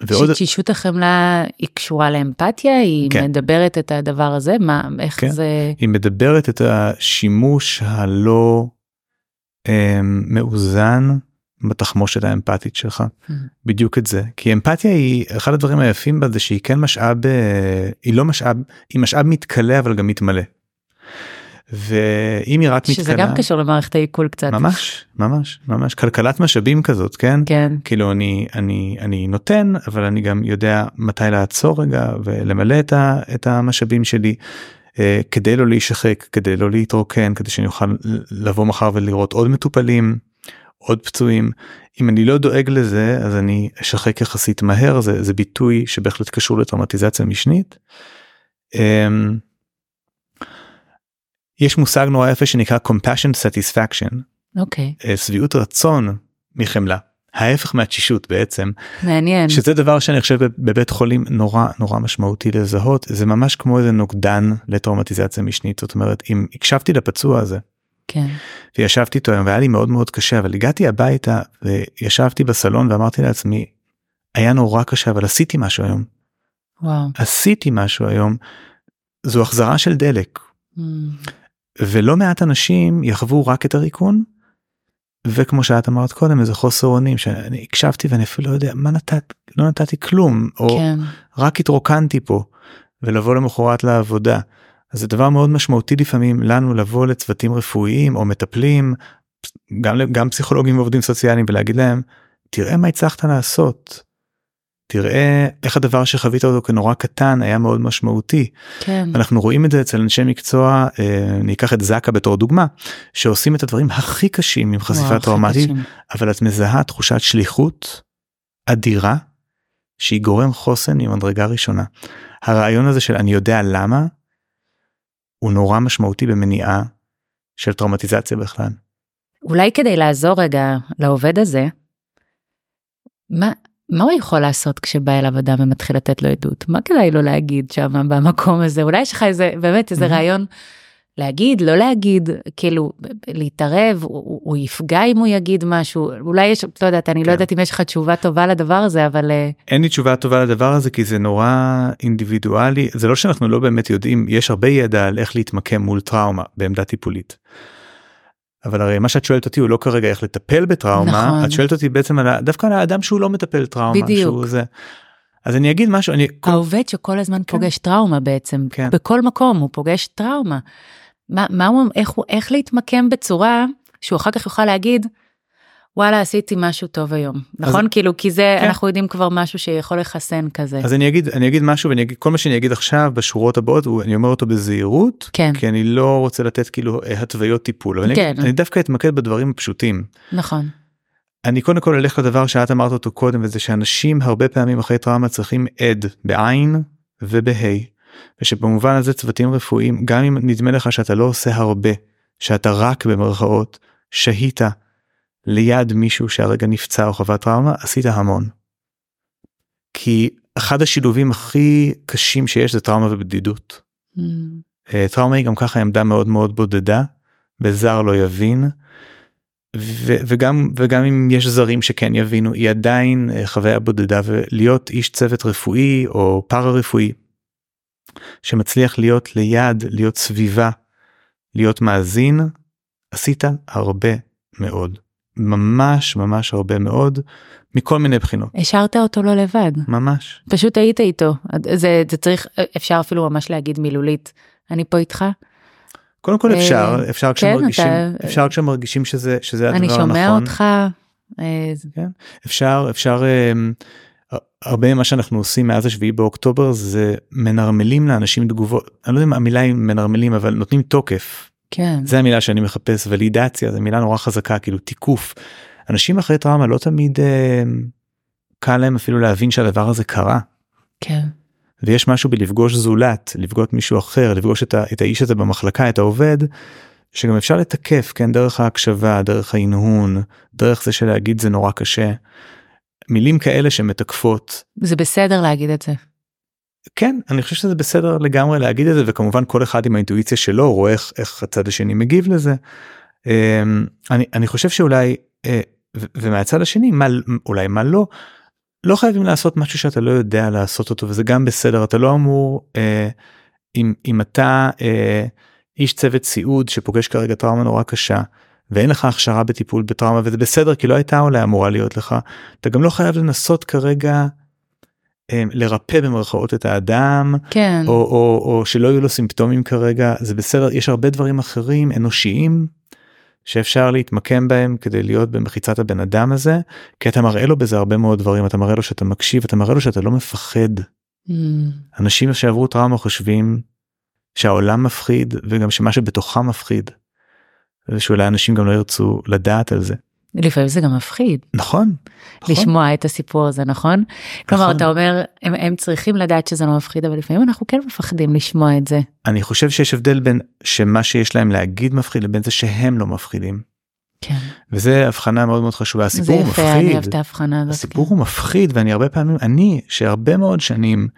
ועוד שתשישות החמלה היא קשורה לאמפתיה, היא כן. מדברת את הדבר הזה, מה, איך כן. זה, היא מדברת את השימוש הלא um, מאוזן בתחמושת האמפתית שלך Mm. בדיוק את זה כי אמפתיה היא אחד הדברים היפים בה זה שהיא כן משאב אה, היא לא משאב היא משאב מתכלה אבל גם מתמלא. ואם היא רק שזה מתכלה גם קשור למערכת העיכול קצת. ממש ממש ממש כלכלת משאבים כזאת כן כן, כאילו אני אני אני נותן אבל אני גם יודע מתי לעצור רגע ולמלא את, ה, את המשאבים שלי אה, כדי לא להישחק כדי לא להתרוקן כדי שאני אוכל לבוא מחר ולראות עוד מטופלים עוד פצועים. אם אני לא דואג לזה אז אני אשחק יחסית מהר זה זה ביטוי שבהחלט קשור לטראומטיזציה משנית. אה, יש מושג נורא יפה שנקרא compassion satisfaction. אוקיי, אה, שביעות רצון מחמלה. ההפך מהתשישות בעצם. מעניין. שזה דבר שאני חושב בבית חולים נורא נורא משמעותי לזהות. זה ממש כמו איזה נוגדן לטראומטיזציה משנית. זאת אומרת אם הקשבתי לפצוע הזה כן, וישבתי איתו היום והיה לי מאוד מאוד קשה אבל הגעתי הביתה וישבתי בסלון ואמרתי לעצמי היה נורא קשה אבל עשיתי משהו היום וואו. עשיתי משהו היום זו החזרה של דלק Mm, ולא מעט אנשים יחוו רק את הריקון. וכמו שאת אמרת קודם איזה חוסר אונים שאני הקשבתי ואני אפילו לא יודע מה נתת לא נתתי כלום או כן, רק התרוקנתי פה ולבוא למחרת לעבודה. אז זה דבר מאוד משמעותי לפעמים לנו לבוא לצוותים רפואיים או מטפלים גם גם פסיכולוגים ועובדים סוציאליים ולהגיד להם תראה מה הצלחת לעשות. תראה איך הדבר שחווית אותו כנורא קטן היה מאוד משמעותי. כן, אנחנו רואים את זה אצל אנשי מקצוע, אה, אני אקח את זקה בתור דוגמה, שעושים את הדברים הכי קשים עם חשיפה טראומטית. אבל את מזהה תחושת שליחות אדירה, שהיא גורם חוסן ממדרגה ראשונה. הרעיון הזה של אני יודע למה, הוא נורא משמעותי במניעה של טראומטיזציה בכלל. אולי כדי לעזור רגע לעובד הזה, מה, מה הוא יכול לעשות כשבא אליו אדם ומתחיל לתת לו עדות? מה כדאי לו להגיד שם במקום הזה? אולי יש לך איזה, באמת איזה רעיון להגיד, לא להגיד, כאילו, להתערב, הוא, הוא יפגע אם הוא יגיד משהו, אולי יש, לא יודעת, אני לא כן. לא יודעת אם יש לך תשובה טובה לדבר הזה, אבל... אה, אין לי תשובה טובה לדבר הזה כי זה נורא אינדיבידואלי, זה לא שאנחנו לא באמת יודעים, יש הרבה ידע על איך להתמקם מול טראומה בעמדה טיפולית. אבל הרי מה שאת שואלת אותי הוא לא כרגע איך לטפל בטראומה, נכון. את שואלת אותי בעצם על, דווקא על האדם שהוא לא מטפל טראומה. בדיוק. זה. אז אני אגיד משהו, אני... העובד שכל הזמן כן. פוגש טראומה בעצם, כן. בכל מקום הוא פוגש טראומה. מה, מה הוא, איך, הוא, איך להתמקם בצורה שהוא אחר כך יוכל להגיד, וואלה עשיתי משהו טוב היום נכון כאילו כי זה כן. אנחנו יודעים כבר משהו שיכול לחסן כזה אז אני אגיד אני אגיד משהו ואני אגיד כל מה שאני אגיד עכשיו בשורות הבאות אני אומר אותו בזהירות כן כי אני לא רוצה לתת כאילו התוויות טיפול אבל כן. אני, אני דווקא אתמקד בדברים הפשוטים נכון. אני קודם כל אלך לדבר שאת אמרת אותו קודם וזה שאנשים הרבה פעמים אחרי טראומה צריכים עד בעין ובה' ושבמובן הזה צוותים רפואיים גם אם נדמה לך שאתה לא עושה הרבה שאתה רק במרכאות שהית ליד מישהו שהרגע נפצע או חווה טראומה עשית המון. כי אחד השילובים הכי קשים שיש זה טראומה ובדידות. Mm. אה, טראומה היא גם ככה עמדה מאוד מאוד בודדה וזר לא יבין. וגם וגם אם יש זרים שכן יבינו היא עדיין אה, חוויה בודדה ולהיות איש צוות רפואי או פארה רפואי שמצליח להיות ליד להיות סביבה להיות מאזין עשית הרבה מאוד. ממש ממש הרבה מאוד מכל מיני בחינות. השארת אותו לא לבד. ממש. פשוט היית איתו. זה, זה צריך, אפשר אפילו ממש להגיד מילולית, אני פה איתך. קודם כל אפשר, אה, אפשר כשמרגישים, כן, אתה... אפשר כשמרגישים שזה, שזה הדבר הנכון. אני שומע אותך. אה, כן. אפשר, אפשר, אה, הרבה ממה שאנחנו עושים מאז השביעי באוקטובר זה מנרמלים לאנשים תגובות, אני לא יודע אם המילה היא מנרמלים אבל נותנים תוקף כן. זה המילה שאני מחפש ולידציה זה מילה נורא חזקה כאילו תיקוף. אנשים אחרי טראומה לא תמיד אה, קל להם אפילו להבין שהדבר הזה קרה. כן. ויש משהו בלפגוש זולת לפגוש מישהו אחר לפגוש את, ה, את האיש הזה במחלקה את העובד שגם אפשר לתקף כן דרך ההקשבה דרך ההנהון דרך זה שלהגיד זה נורא קשה. מילים כאלה שמתקפות. זה בסדר להגיד את זה. כן אני חושב שזה בסדר לגמרי להגיד את זה וכמובן כל אחד עם האינטואיציה שלו רואה איך, איך הצד השני מגיב לזה. אמ, אני אני חושב שאולי אה, ומהצד השני מה אולי מה לא לא חייבים לעשות משהו שאתה לא יודע לעשות אותו וזה גם בסדר אתה לא אמור אה, אם אם אתה אה, איש צוות סיעוד שפוגש כרגע טראומה נורא קשה ואין לך הכשרה בטיפול בטראומה וזה בסדר כי לא הייתה אולי אמורה להיות לך אתה גם לא חייב לנסות כרגע אה, לרפא במרכאות את האדם כן. או, או, או שלא יהיו לו סימפטומים כרגע זה בסדר יש הרבה דברים אחרים אנושיים שאפשר להתמקם בהם כדי להיות במחיצת הבן אדם הזה כי אתה מראה לו בזה הרבה מאוד דברים אתה מראה לו שאתה מקשיב אתה מראה לו שאתה לא מפחד. Mm. אנשים שעברו טראומה חושבים שהעולם מפחיד וגם שמה שבתוכם מפחיד. ושאולי אנשים גם לא ירצו לדעת על זה. לפעמים זה גם מפחיד. נכון. נכון. לשמוע את הסיפור הזה נכון? נכון. כלומר אתה אומר הם, הם צריכים לדעת שזה לא מפחיד אבל לפעמים אנחנו כן מפחדים לשמוע את זה. אני חושב שיש הבדל בין שמה שיש להם להגיד מפחיד לבין זה שהם לא מפחידים. כן. וזה הבחנה מאוד מאוד חשובה הסיפור הוא מפחיד. אני אוהב את ההבחנה הזאת. הסיפור כן. הוא מפחיד ואני הרבה פעמים אני שהרבה מאוד שנים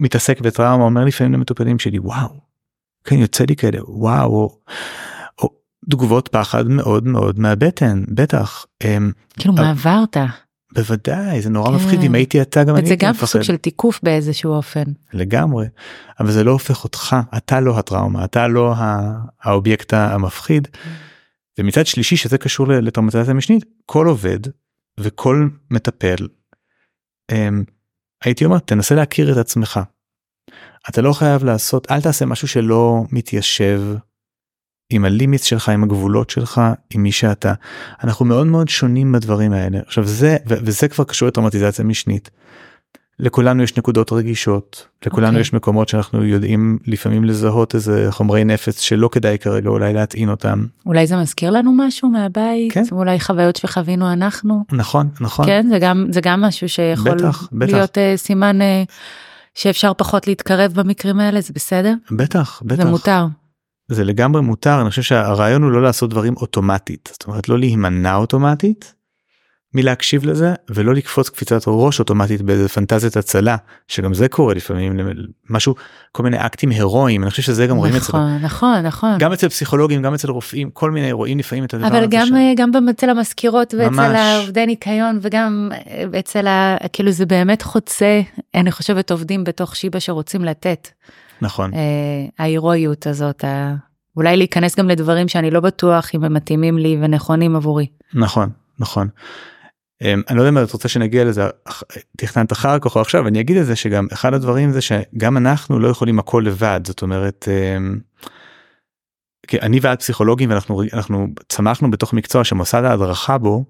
מתעסק בטראומה אומר לפעמים למטופלים שלי וואו. כן יוצא לי כאלה וואו. תגובות פחד מאוד מאוד מהבטן בטח. אמ, כאילו מה עברת? בוודאי זה נורא מפחיד אם כן. הייתי אתה גם אני הייתי מפחד. זה גם סוג של תיקוף באיזשהו אופן. לגמרי אבל זה לא הופך אותך אתה לא הטראומה אתה לא האובייקט המפחיד. ומצד שלישי שזה קשור לטראומטיזציה משנית כל עובד וכל מטפל אמ, הייתי אומר תנסה להכיר את עצמך. אתה לא חייב לעשות אל תעשה משהו שלא מתיישב עם הלימיץ שלך עם הגבולות שלך עם מי שאתה אנחנו מאוד מאוד שונים בדברים האלה עכשיו זה וזה כבר קשור לטראומטיזציה משנית. לכולנו יש נקודות רגישות לכולנו okay. אוקיי. יש מקומות שאנחנו יודעים לפעמים לזהות איזה חומרי נפץ שלא כדאי כרגע אולי להטעין אותם. אולי זה מזכיר לנו משהו מהבית כן. אולי חוויות שחווינו אנחנו נכון נכון כן זה גם זה גם משהו שיכול בטח, בטח. להיות uh, סימן uh, שאפשר פחות להתקרב במקרים האלה זה בסדר בטח בטח זה מותר. זה לגמרי מותר אני חושב שהרעיון הוא לא לעשות דברים אוטומטית זאת אומרת לא להימנע אוטומטית מלהקשיב לזה ולא לקפוץ קפיצת ראש אוטומטית באיזה פנטזיית הצלה שגם זה קורה לפעמים משהו כל מיני אקטים הירואיים אני חושב שזה גם רואים אצל נכון נכון נכון גם אצל פסיכולוגים גם אצל רופאים כל מיני רואים לפעמים את הדבר אבל. גם ש- גם אצל המזכירות ואצל ממש. העובדי ניקיון וגם אה, אצל ה... כאילו זה באמת חוצה אני חושבת עובדים בתוך שיבא שרוצים לתת נכון אה, ההירואיות הזאת. אולי להיכנס גם לדברים שאני לא בטוח אם הם מתאימים לי ונכונים עבורי. נכון נכון. אמ, אני לא יודע אם את רוצה שנגיע לזה תכננת אחר כך או עכשיו אני אגיד את זה שגם אחד הדברים זה שגם אנחנו לא יכולים הכל לבד זאת אומרת. אמ, כי אני ואת פסיכולוגים ואנחנו אנחנו צמחנו בתוך מקצוע שמוסד ההדרכה בו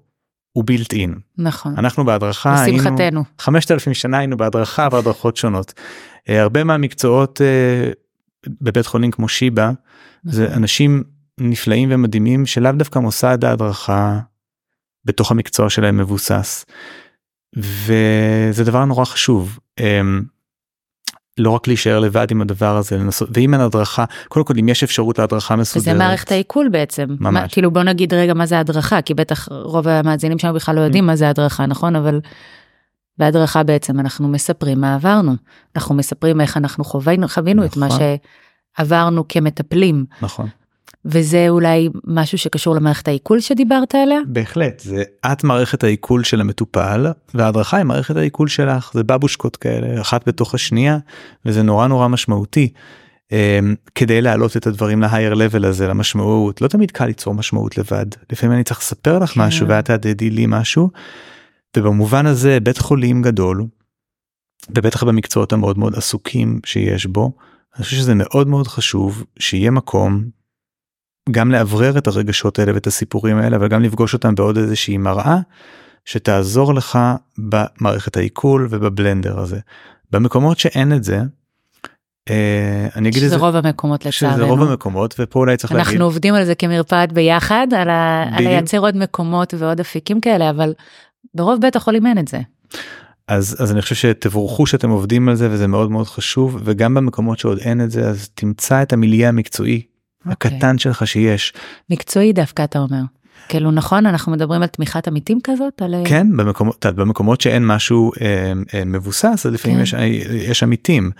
הוא בילט אין נכון. אנחנו בהדרכה היינו לשמחתנו. 5,000 שנה היינו בהדרכה והדרכות שונות. אה, הרבה מהמקצועות אה, בבית חולים כמו שיבא זה נכון. אנשים נפלאים ומדהימים שלאו דווקא מוסד ההדרכה בתוך המקצוע שלהם מבוסס. וזה דבר נורא חשוב. לא רק להישאר לבד עם הדבר הזה לנסות ואם אין הדרכה קודם כל אם יש אפשרות להדרכה מסודרת. וזה מערכת העיכול בעצם. ממש. מה, כאילו בוא נגיד רגע מה זה הדרכה כי בטח רוב המאזינים שלנו בכלל לא יודעים מה זה הדרכה נכון אבל. בהדרכה בעצם אנחנו מספרים מה עברנו אנחנו מספרים איך אנחנו חווינו חווינו את מה נכון. שעברנו כמטפלים נכון. וזה אולי משהו שקשור למערכת העיכול שדיברת עליה. בהחלט זה את מערכת העיכול של המטופל וההדרכה היא מערכת העיכול שלך זה בבושקות כאלה אחת בתוך השנייה וזה נורא נורא משמעותי. אמ, כדי להעלות את הדברים להייר לבל הזה למשמעות לא תמיד קל ליצור משמעות לבד לפעמים אני צריך לספר לך כן. משהו ואת תהדהדי לי משהו. ובמובן הזה בית חולים גדול ובטח במקצועות המאוד מאוד עסוקים שיש בו אני חושב שזה מאוד מאוד חשוב שיהיה מקום גם לאוורר את הרגשות האלה ואת הסיפורים האלה אבל גם לפגוש אותם בעוד איזושהי מראה שתעזור לך במערכת העיכול ובבלנדר הזה. במקומות שאין את זה אה, אני אגיד את שזה זה רוב המקומות שזה רוב לצערנו. המקומות ופה אולי צריך להגיד אנחנו עובדים על זה כמרפאת ביחד על, ה... על. לייצר עוד מקומות ועוד אפיקים כאלה אבל ברוב בית החולים אין את זה. אז אז אני חושב שתבורכו שאתם עובדים על זה וזה מאוד מאוד חשוב וגם במקומות שעוד אין את זה אז תמצא את המיליה המקצועי אוקיי. הקטן שלך שיש מקצועי דווקא אתה אומר. כאילו נכון אנחנו מדברים על תמיכת עמיתים כזאת על כן במקומות במקומות שאין משהו אה, אה, מבוסס אז לפעמים כן. יש יש עמיתים.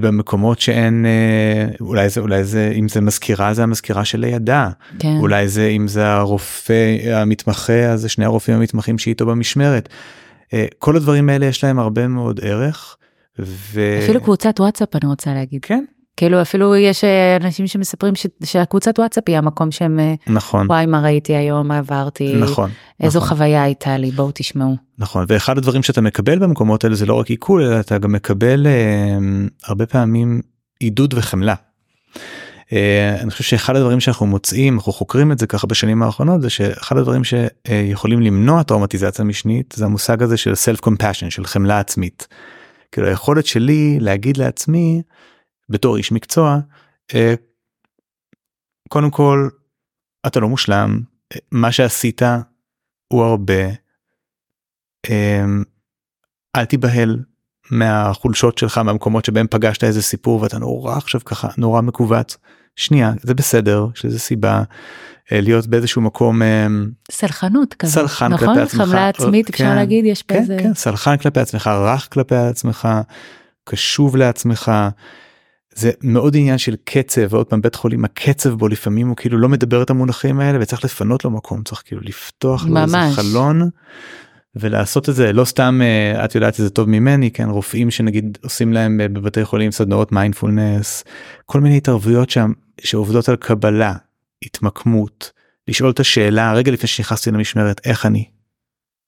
במקומות שאין אה, אולי זה אולי זה אם זה מזכירה זה המזכירה שלידה כן. אולי זה אם זה הרופא המתמחה אז זה שני הרופאים המתמחים שאיתו במשמרת. אה, כל הדברים האלה יש להם הרבה מאוד ערך. ו... אפילו קבוצת וואטסאפ אני רוצה להגיד כן כאילו אפילו יש אה, אנשים שמספרים ש... שהקבוצת וואטסאפ היא המקום שהם אה, נכון וואי מה ראיתי היום מה עברתי נכון איזו נכון. חוויה הייתה לי בואו תשמעו. נכון ואחד הדברים שאתה מקבל במקומות האלה זה לא רק עיכול אלא אתה גם מקבל אה, הרבה פעמים עידוד וחמלה. אה, אני חושב שאחד הדברים שאנחנו מוצאים אנחנו חוקרים את זה ככה בשנים האחרונות זה שאחד הדברים שיכולים למנוע טראומטיזציה משנית זה המושג הזה של self compassion של חמלה עצמית. כאילו היכולת שלי להגיד לעצמי בתור איש מקצוע אה, קודם כל אתה לא מושלם אה, מה שעשית הוא הרבה. אמ, אל תיבהל מהחולשות שלך מהמקומות שבהם פגשת איזה סיפור ואתה נורא עכשיו ככה נורא מכווץ. שנייה זה בסדר יש לזה סיבה אה, להיות באיזשהו מקום סלחנות כזאת. סלחן נכון? כלפי עצמך. חמלה עצמית אפשר כן, להגיד יש כן בזה. כן סלחן כלפי עצמך רך כלפי עצמך קשוב לעצמך. זה מאוד עניין של קצב ועוד פעם בית חולים הקצב בו לפעמים הוא כאילו לא מדבר את המונחים האלה וצריך לפנות לו מקום צריך כאילו לפתוח לו איזה ממש. חלון ולעשות את זה לא סתם אה, את יודעת את זה טוב ממני כן רופאים שנגיד עושים להם אה, בבתי חולים סדנאות מיינדפולנס כל מיני התערבויות שם שעובדות על קבלה התמקמות לשאול את השאלה רגע לפני שנכנסתי למשמרת איך אני.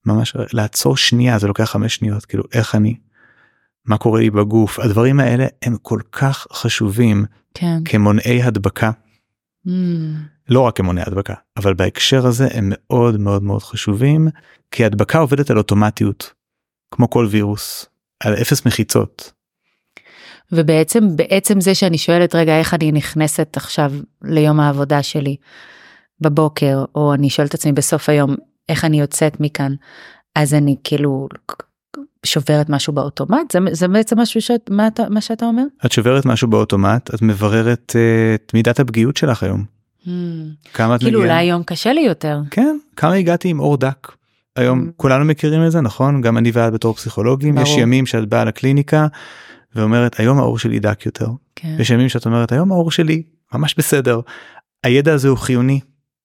ממש לעצור שנייה זה לוקח חמש שניות כאילו איך אני. מה קורה לי בגוף הדברים האלה הם כל כך חשובים כן. כמונעי הדבקה Mm. לא רק כמונעי הדבקה אבל בהקשר הזה הם מאוד מאוד מאוד חשובים כי הדבקה עובדת על אוטומטיות כמו כל וירוס על אפס מחיצות ובעצם בעצם זה שאני שואלת רגע איך אני נכנסת עכשיו ליום העבודה שלי בבוקר או אני שואלת את עצמי בסוף היום איך אני יוצאת מכאן אז אני כאילו שוברת משהו באוטומט זה, זה בעצם משהו שאת מה, אתה, מה שאתה אומר? את שוברת משהו באוטומט את מבררת uh, את מידת הפגיעות שלך היום. Hmm. כמה את כאילו מגיעה? אולי היום קשה לי יותר. כן כמה הגעתי עם אור דק. היום Mm. כולנו מכירים את זה נכון גם אני ואת בתור פסיכולוגים יש ברור. ימים שאת באה לקליניקה ואומרת היום האור שלי דק יותר כן. יש ימים שאת אומרת היום האור שלי ממש בסדר. הידע הזה הוא חיוני.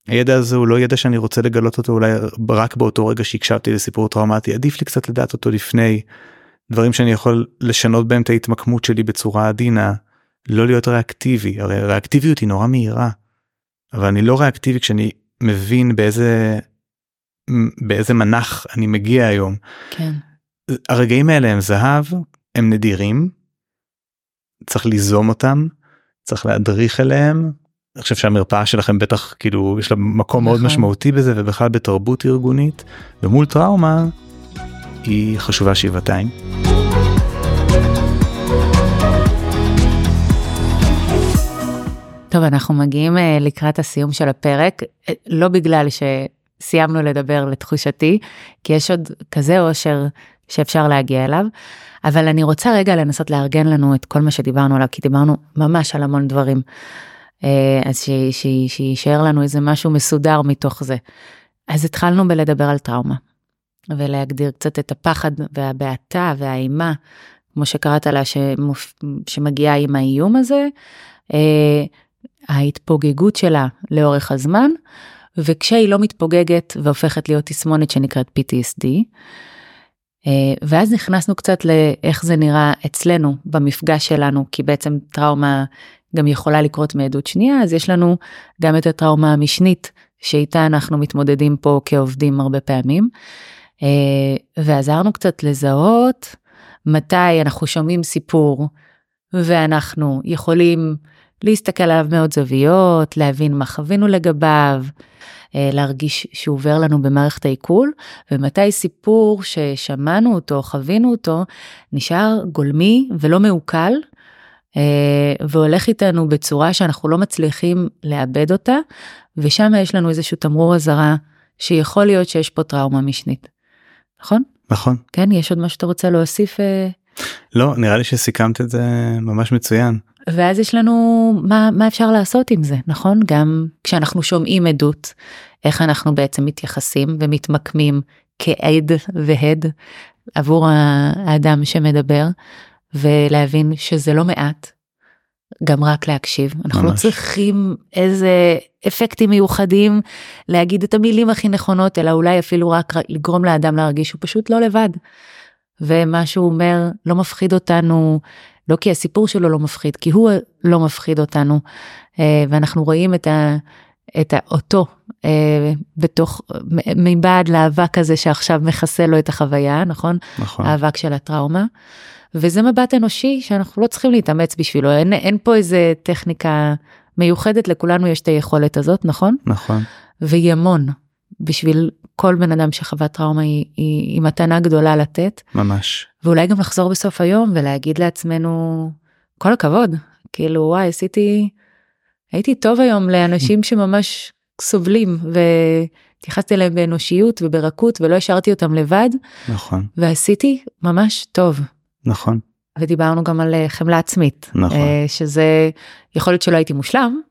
הידע הזה הוא לא ידע שאני רוצה לגלות אותו אולי רק באותו רגע שהקשבתי לסיפור טראומטי עדיף לי קצת לדעת אותו לפני דברים שאני יכול לשנות בהם את ההתמקמות שלי בצורה עדינה לא להיות ריאקטיבי הרי ריאקטיביות היא נורא מהירה אבל אני לא ריאקטיבי כשאני מבין באיזה באיזה מנח אני מגיע היום כן. הרגעים האלה הם זהב הם נדירים צריך ליזום אותם צריך להדריך אליהם. אני חושב שהמרפאה שלכם בטח כאילו יש לה מקום מאוד נכון. משמעותי בזה ובכלל בתרבות ארגונית ומול טראומה היא חשובה שבעתיים. טוב אנחנו מגיעים אה, לקראת הסיום של הפרק אה, לא בגלל שסיימנו לדבר לתחושתי כי יש עוד כזה אושר שאפשר להגיע אליו אבל אני רוצה רגע לנסות לארגן לנו את כל מה שדיברנו עליו כי דיברנו ממש על המון דברים אז ש- ש- שיישאר לנו איזה משהו מסודר מתוך זה. אז התחלנו בלדבר על טראומה ולהגדיר קצת את הפחד והבעתה והאימה כמו שקראת לה שמופ... שמגיעה עם האיום הזה. אה, ההתפוגגות שלה לאורך הזמן, וכשהיא לא מתפוגגת והופכת להיות תסמונת שנקראת PTSD. אה, ואז נכנסנו קצת לאיך זה נראה אצלנו במפגש שלנו, כי בעצם טראומה גם יכולה לקרות מעדות שנייה, אז יש לנו גם את הטראומה המשנית, שאיתה אנחנו מתמודדים פה כעובדים הרבה פעמים. אה, ועזרנו קצת לזהות מתי אנחנו שומעים סיפור ואנחנו יכולים להסתכל עליו מעוד זוויות, להבין מה חווינו לגביו, אה, להרגיש שהוא עובר לנו במערכת העיכול, ומתי סיפור ששמענו אותו, חווינו אותו, נשאר גולמי ולא מעוקל, והולך איתנו בצורה שאנחנו לא מצליחים לאבד אותה, ושם יש לנו איזשהו תמרור אזהרה שיכול להיות שיש פה טראומה משנית. נכון? נכון כן, יש עוד משהו שאתה רוצה להוסיף? אה? לא נראה לי שסיכמת את זה ממש מצוין. ואז יש לנו מה, מה אפשר לעשות עם זה, נכון? גם כשאנחנו שומעים עדות, איך אנחנו בעצם מתייחסים ומתמקמים כעד והד עבור האדם שמדבר, ולהבין שזה לא מעט, גם רק להקשיב. אנחנו לא ממש. צריכים איזה אפקטים מיוחדים להגיד את המילים הכי נכונות, אלא אולי אפילו רק לגרום לאדם להרגיש שהוא פשוט לא לבד. ומה שהוא אומר לא מפחיד אותנו, לא כי הסיפור שלו לא מפחיד, כי הוא לא מפחיד אותנו, אה, ואנחנו רואים את, ה, את האותו אה, בתוך, מבעד לאבק הזה שעכשיו מכסה לו את החוויה, נכון? נכון. האבק של הטראומה. וזה מבט אנושי שאנחנו לא צריכים להתאמץ בשבילו, אין, אין פה איזה טכניקה מיוחדת, לכולנו יש את היכולת הזאת, נכון? נכון. והיא המון. בשביל כל בן אדם שחווה טראומה היא, היא, היא מתנה גדולה לתת. ממש. ואולי גם לחזור בסוף היום ולהגיד לעצמנו כל הכבוד כאילו וואי עשיתי הייתי טוב היום לאנשים *laughs* שממש סובלים והתייחסתי אליהם באנושיות וברכות ולא השארתי אותם לבד נכון. ועשיתי ממש טוב. נכון. ודיברנו גם על אה, חמלה עצמית נכון. אה, שזה יכול להיות שלא הייתי מושלם.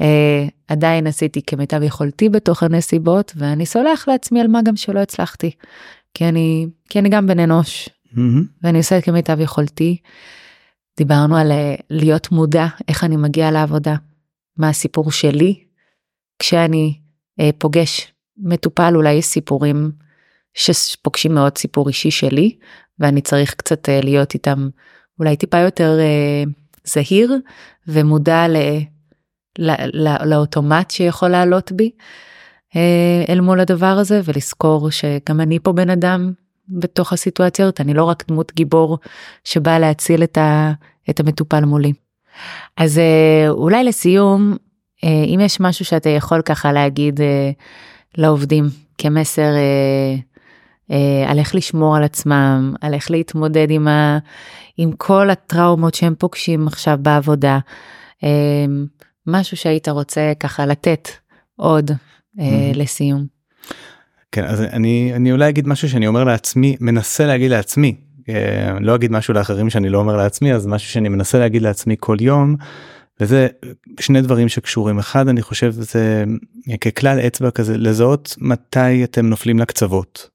אה, עדיין עשיתי כמיטב יכולתי בתוך הנסיבות ואני סולח לעצמי על מה גם שלא הצלחתי. כי אני כי אני גם בן אנוש מהמם. ואני עושה את כמיטב יכולתי. דיברנו על להיות מודע איך אני מגיע לעבודה, מה הסיפור שלי. כשאני אה, פוגש מטופל אולי יש סיפורים שפוגשים מאוד סיפור אישי שלי ואני צריך קצת אה, להיות איתם אולי טיפה יותר אה, זהיר ומודע ל, ל, ל, לאוטומט שיכול לעלות בי אה, אל מול הדבר הזה ולזכור שגם אני פה בן אדם בתוך הסיטואציות אני לא רק דמות גיבור שבאה להציל את, ה, את המטופל מולי. אז אה, אולי לסיום אה, אם יש משהו שאתה יכול ככה להגיד אה, לעובדים כמסר אה, על איך לשמור על עצמם על איך להתמודד עם, ה, עם כל הטראומות שהם פוגשים עכשיו בעבודה אה, משהו שהיית רוצה ככה לתת עוד אה. לסיום. כן אז אני אני אולי אגיד משהו שאני אומר לעצמי מנסה להגיד לעצמי אה, לא אגיד משהו לאחרים שאני לא אומר לעצמי אז משהו שאני מנסה להגיד לעצמי כל יום. וזה שני דברים שקשורים אחד אני חושב זה ככלל אצבע כזה לזהות מתי אתם נופלים לקצוות.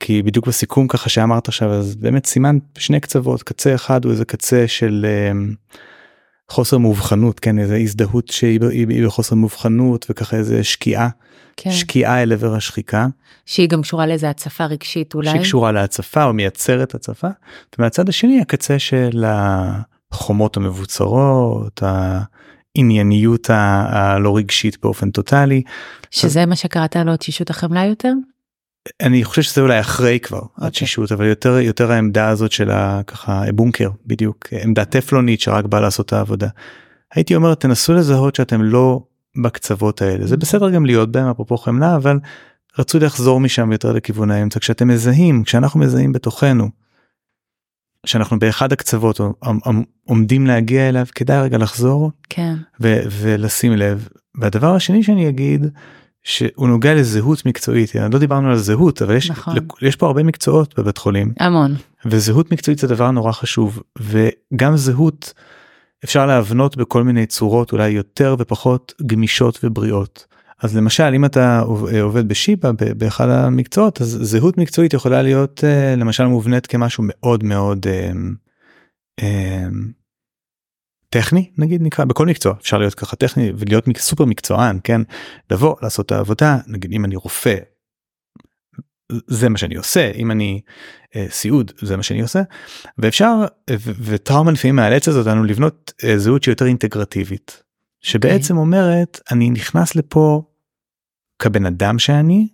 כי בדיוק בסיכום ככה שאמרת עכשיו אז באמת סימן שני קצוות קצה אחד הוא איזה קצה של uh, חוסר מאובחנות כן איזה הזדהות שהיא בחוסר מאובחנות וככה איזה שקיעה כן. שקיעה אל עבר השחיקה. שהיא גם קשורה לאיזה הצפה רגשית אולי. שהיא קשורה להצפה או מייצרת הצפה. ומהצד השני הקצה של החומות המבוצרות. הענייניות הלא רגשית באופן טוטאלי. שזה. מה שקראת לו תשישות החמלה יותר? אני חושב שזה אולי אחרי כבר okay. אוקיי. התשישות אבל יותר יותר העמדה הזאת של ככה בונקר בדיוק עמדה טפלונית שרק באה לעשות את העבודה. הייתי אומר תנסו לזהות שאתם לא בקצוות האלה זה mm-hmm. בסדר גם להיות בהם אפרופו חמלה אבל רצו לחזור משם יותר לכיוון האמצע כשאתם מזהים כשאנחנו מזהים בתוכנו. שאנחנו באחד הקצוות עומדים להגיע אליו כדאי רגע לחזור כן. ולשים לב והדבר השני שאני אגיד שהוא נוגע לזהות מקצועית לא דיברנו על זהות אבל יש נכון. יש פה הרבה מקצועות בבית חולים המון וזהות מקצועית זה דבר נורא חשוב וגם זהות אפשר להבנות בכל מיני צורות אולי יותר ופחות גמישות ובריאות. אז למשל אם אתה עובד בשיבא באחד המקצועות אז זהות מקצועית יכולה להיות אה, למשל מובנית כמשהו מאוד מאוד אה, אה, טכני נגיד נקרא בכל מקצוע אפשר להיות ככה טכני ולהיות סופר מקצוען כן לבוא לעשות את העבודה נגיד אם אני רופא. זה מה שאני עושה אם אני אה, סיעוד זה מה שאני עושה ואפשר וטראומה לפעמים מאלץ אותנו לבנות אה, זהות שיותר אינטגרטיבית שבעצם okay. אומרת אני נכנס לפה כבן אדם שאני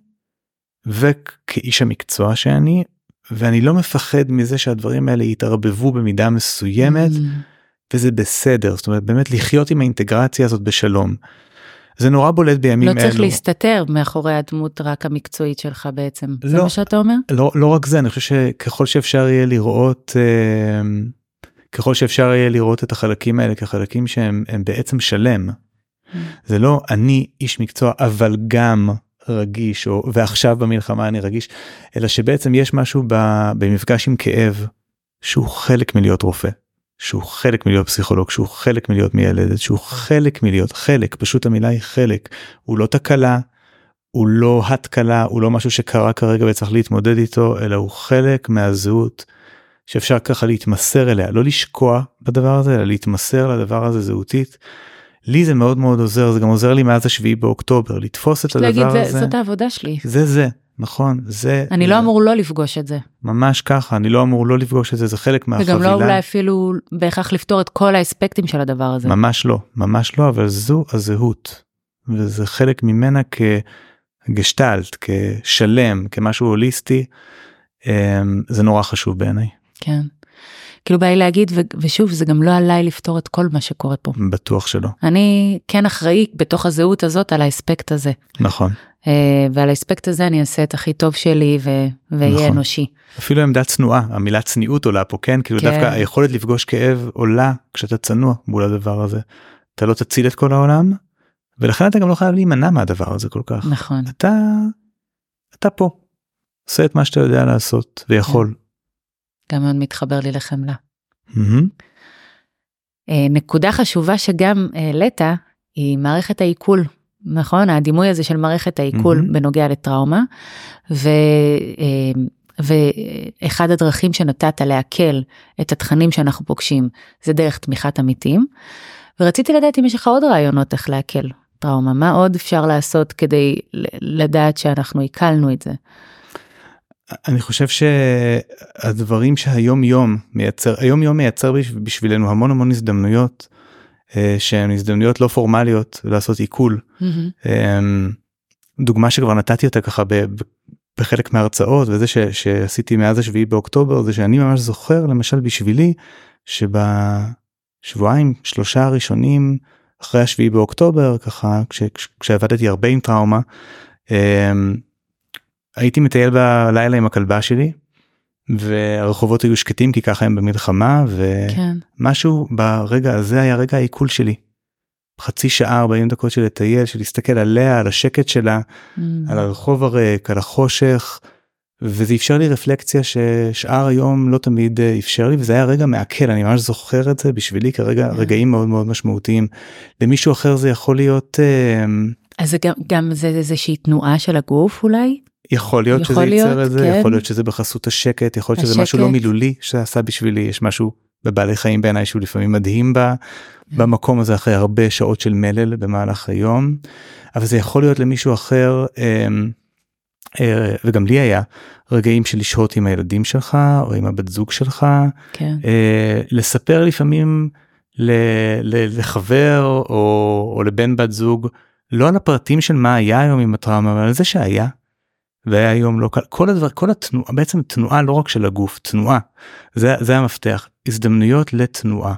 וכאיש המקצוע שאני ואני לא מפחד מזה שהדברים האלה יתערבבו במידה מסוימת. Mm. וזה בסדר זאת אומרת באמת לחיות עם האינטגרציה הזאת בשלום. זה נורא בולט בימים אלו. לא צריך אלו. להסתתר מאחורי הדמות רק המקצועית שלך בעצם, לא, זה מה שאתה אומר? לא, לא רק זה, אני חושב שככל שאפשר יהיה לראות, אה, ככל שאפשר יהיה לראות את החלקים האלה כחלקים שהם בעצם שלם. Mm. זה לא אני איש מקצוע אבל גם רגיש או ועכשיו במלחמה אני רגיש אלא שבעצם יש משהו במפגש עם כאב שהוא חלק מלהיות רופא. שהוא חלק מלהיות פסיכולוג, שהוא חלק מלהיות מיילדת, שהוא חלק מלהיות חלק, פשוט המילה היא חלק. הוא לא תקלה, הוא לא התקלה, הוא לא משהו שקרה כרגע וצריך להתמודד איתו, אלא הוא חלק מהזהות שאפשר ככה להתמסר אליה, לא לשקוע בדבר הזה, אלא להתמסר לדבר הזה זהותית. לי זה מאוד מאוד עוזר, זה גם עוזר לי מאז השביעי באוקטובר, לתפוס את הדבר להגיד, הזה. זה, זאת העבודה שלי. זה זה, נכון זה אני לא אמור לא לפגוש את זה ממש ככה אני לא אמור לא לפגוש את זה זה חלק מהחבילה. וגם לא אולי אפילו בהכרח לפתור את כל האספקטים של הדבר הזה. ממש לא ממש לא אבל זו הזהות וזה חלק ממנה כגשטלט כשלם כמשהו הוליסטי אמ, זה נורא חשוב בעיניי. כן. כאילו בא לי להגיד ושוב זה גם לא עליי לפתור את כל מה שקורה פה. בטוח שלא. אני כן אחראי בתוך הזהות הזאת על האספקט הזה. נכון. אה, ועל האספקט הזה אני אעשה את הכי טוב שלי ואהיה נכון. אנושי. אפילו עמדה צנועה המילה צניעות עולה פה כן כאילו כן. דווקא היכולת לפגוש כאב עולה כשאתה צנוע מול הדבר הזה. אתה לא תציל את כל העולם ולכן אתה גם לא חייב להימנע מהדבר הזה כל כך. נכון. אתה אתה פה. עושה את מה שאתה יודע לעשות ויכול. כן. גם מאוד מתחבר לי לחמלה. Mm-hmm. נקודה חשובה שגם העלית היא מערכת העיכול נכון? הדימוי הזה של מערכת העיכול mm-hmm. בנוגע לטראומה. ו, אה, ואחד הדרכים שנתת לעכל את התכנים שאנחנו פוגשים זה דרך תמיכת עמיתים. ורציתי לדעת אם יש לך עוד רעיונות איך לעכל טראומה, מה עוד אפשר לעשות כדי לדעת שאנחנו עיכלנו את זה. אני חושב שהדברים שהיום יום מייצר היום יום מייצר בשבילנו המון המון הזדמנויות שהן הזדמנויות לא פורמליות לעשות עיכול. Mm-hmm. דוגמה שכבר נתתי אותה ככה בחלק מההרצאות וזה ש, שעשיתי מאז השביעי באוקטובר זה שאני ממש זוכר למשל בשבילי שבשבועיים שלושה הראשונים אחרי השביעי באוקטובר ככה כש, כשעבדתי הרבה עם טראומה הייתי מטייל בלילה עם הכלבה שלי והרחובות היו שקטים כי ככה הם במלחמה ומשהו כן. ברגע הזה היה רגע העיכול שלי. חצי שעה 40 דקות של לטייל של להסתכל עליה על השקט שלה Mm. על הרחוב הריק על החושך וזה אפשר לי רפלקציה ששאר היום לא תמיד אה, אפשר לי וזה היה רגע מעכל אני ממש זוכר את זה בשבילי כרגע כן. רגעים מאוד מאוד משמעותיים למישהו אחר זה יכול להיות אה, אז זה גם, גם זה איזושהי תנועה של הגוף אולי? יכול להיות יכול שזה ייצר להיות, את זה כן. יכול להיות שזה בחסות השקט יכול להיות שזה משהו לא השקט. מילולי שעשה בשבילי יש משהו בבעלי חיים בעיניי שהוא לפעמים מדהים בה במקום הזה אחרי הרבה שעות של מלל במהלך היום אבל זה יכול להיות למישהו אחר אה, אה, וגם לי היה רגעים של לשהות עם הילדים שלך או עם הבת זוג שלך כן. אה, לספר לפעמים ל, ל, לחבר או, או לבן בת זוג לא על הפרטים של מה היה היום עם הטראומה אבל על זה שהיה. והיה היום לא קל כל הדבר כל התנועה בעצם תנועה לא רק של הגוף תנועה זה זה המפתח הזדמנויות לתנועה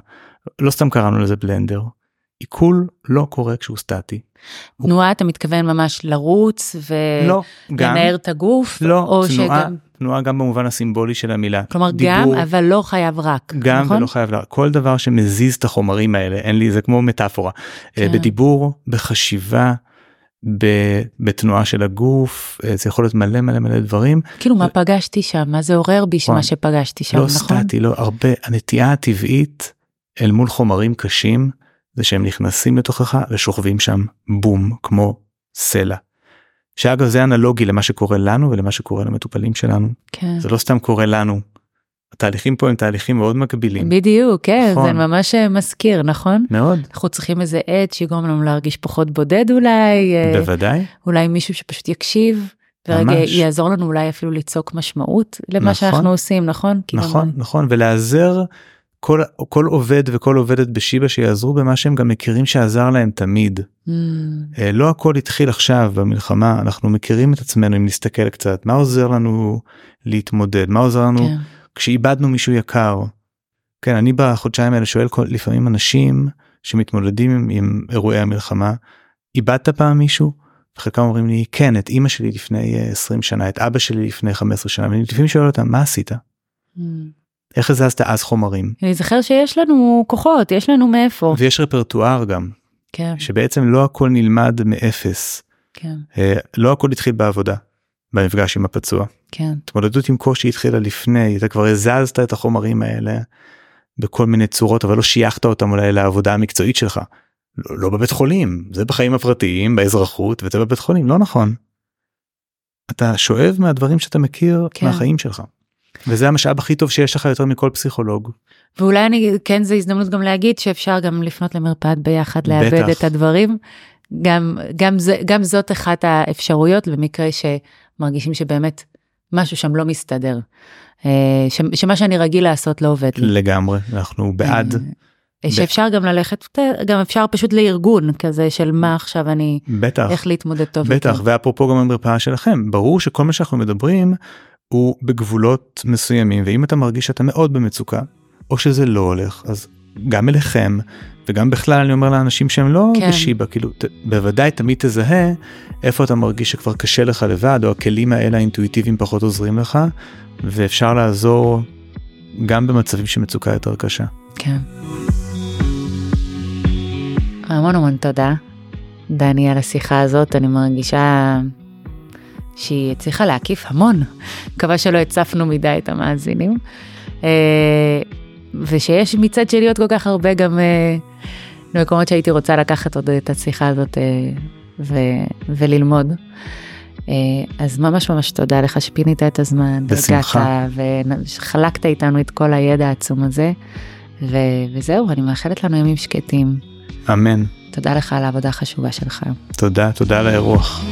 לא סתם קראנו לזה בלנדר. עיכול לא קורה כשהוא סטטי. תנועה אתה מתכוון ממש לרוץ לא ולנער את הגוף? לא או תנועה שגם, תנועה גם במובן הסימבולי של המילה. כלומר דיבור, גם אבל לא חייב רק, גם נכון? ולא חייב לה, כל דבר שמזיז את החומרים האלה אין לי זה כמו מטאפורה כן. כן. בדיבור בחשיבה בתנועה של הגוף אה, זה יכול להיות מלא מלא מלא דברים כאילו מה פגשתי שם? מה זה עורר בי נכון. מה שפגשתי שם, לא נכון? סטטי לא הרבה הנטייה הטבעית אל מול חומרים קשים זה שהם נכנסים לתוכך ושוכבים שם בום כמו סלע. שאגב זה אנלוגי למה שקורה לנו ולמה שקורה למטופלים שלנו כן. זה לא סתם קורה לנו. התהליכים פה הם תהליכים מאוד מקבילים בדיוק, כן, זה נכון. ממש אה, מזכיר, נכון? מאוד אנחנו צריכים איזה עד שיגרום לנו להרגיש פחות בודד אולי, אה, בוודאי אולי מישהו שפשוט יקשיב, ורגע ממש. יעזור לנו אולי אפילו ליצוק משמעות למה נכון. שאנחנו עושים, נכון? נכון גם- נכון ולהיעזר כל כל עובד וכל עובדת בשיבא שיעזרו במה שהם גם מכירים שעזר להם תמיד Mm, אה, לא הכל התחיל עכשיו במלחמה אנחנו מכירים את עצמנו אם נסתכל קצת מה עוזר לנו להתמודד מה עוזר לנו כן, כשאיבדנו מישהו יקר. כן אני בחודשיים האלה שואל כל, לפעמים אנשים שמתמודדים עם, עם אירועי המלחמה איבדת פעם מישהו? וחלקם אומרים לי כן את אימא שלי לפני אה, 20 שנה את אבא שלי לפני 15 שנה ואני לפעמים שואל אותם מה עשית Mm. איך הזזת אז חומרים אני זוכר שיש לנו כוחות, יש לנו מאיפה. ויש רפרטואר גם כן, שבעצם לא הכל נלמד מאפס כן, אה, לא הכל התחיל בעבודה במפגש עם הפצוע כן, התמודדות עם קושי התחילה לפני אתה כבר הזזת את החומרים האלה בכל מיני צורות אבל לא שייכת אותם אולי לעבודה המקצועית שלך. לא, לא בבית חולים זה בחיים הפרטיים באזרחות וזה בבית חולים לא נכון. אתה שואב מהדברים שאתה מכיר כן. מהחיים שלך. וזה המשאב הכי טוב שיש לך יותר מכל פסיכולוג. ואולי אני, כן זו הזדמנות גם להגיד שאפשר גם לפנות למרפאת ביחד, לעבד בטח. את הדברים. גם, גם, זה, גם זאת אחת האפשרויות במקרה שמרגישים שבאמת משהו שם לא מסתדר. אה, ש, שמה שאני רגיל לעשות לא עובד לי. לגמרי אנחנו בעד אה, שאפשר גם ללכת, גם אפשר פשוט לארגון כזה של מה עכשיו אני, בטח איך להתמודד טוב בטח יותר. ואפרופו גם המרפאה שלכם ברור שכל מה שאנחנו מדברים הוא בגבולות מסוימים ואם אתה מרגיש שאתה מאוד במצוקה או שזה לא הולך אז גם אליכם וגם בכלל אני אומר לאנשים שהם לא כן. בשיבא כאילו ת, בוודאי תמיד תזהה איפה אתה מרגיש שכבר קשה לך לבד או הכלים האלה האינטואיטיביים פחות עוזרים לך ואפשר לעזור גם במצבים של מצוקה יותר קשה. כן. המון המון תודה, דני, על השיחה הזאת. אני מרגישה שהיא הצליחה להקיף המון. מקווה שלא הצפנו מדי את המאזינים. ושיש מצד שלי עוד כל כך הרבה גם אה, מקומות שהייתי רוצה לקחת עוד את השיחה הזאת אה, ו- וללמוד. אה, אז ממש ממש תודה לך שפינית את הזמן, בשמחה. וחלקת איתנו את כל הידע העצום הזה. ו- וזהו, אני מאחלת לנו ימים שקטים. אמן. תודה לך על העבודה החשובה שלך. תודה תודה על האירוח.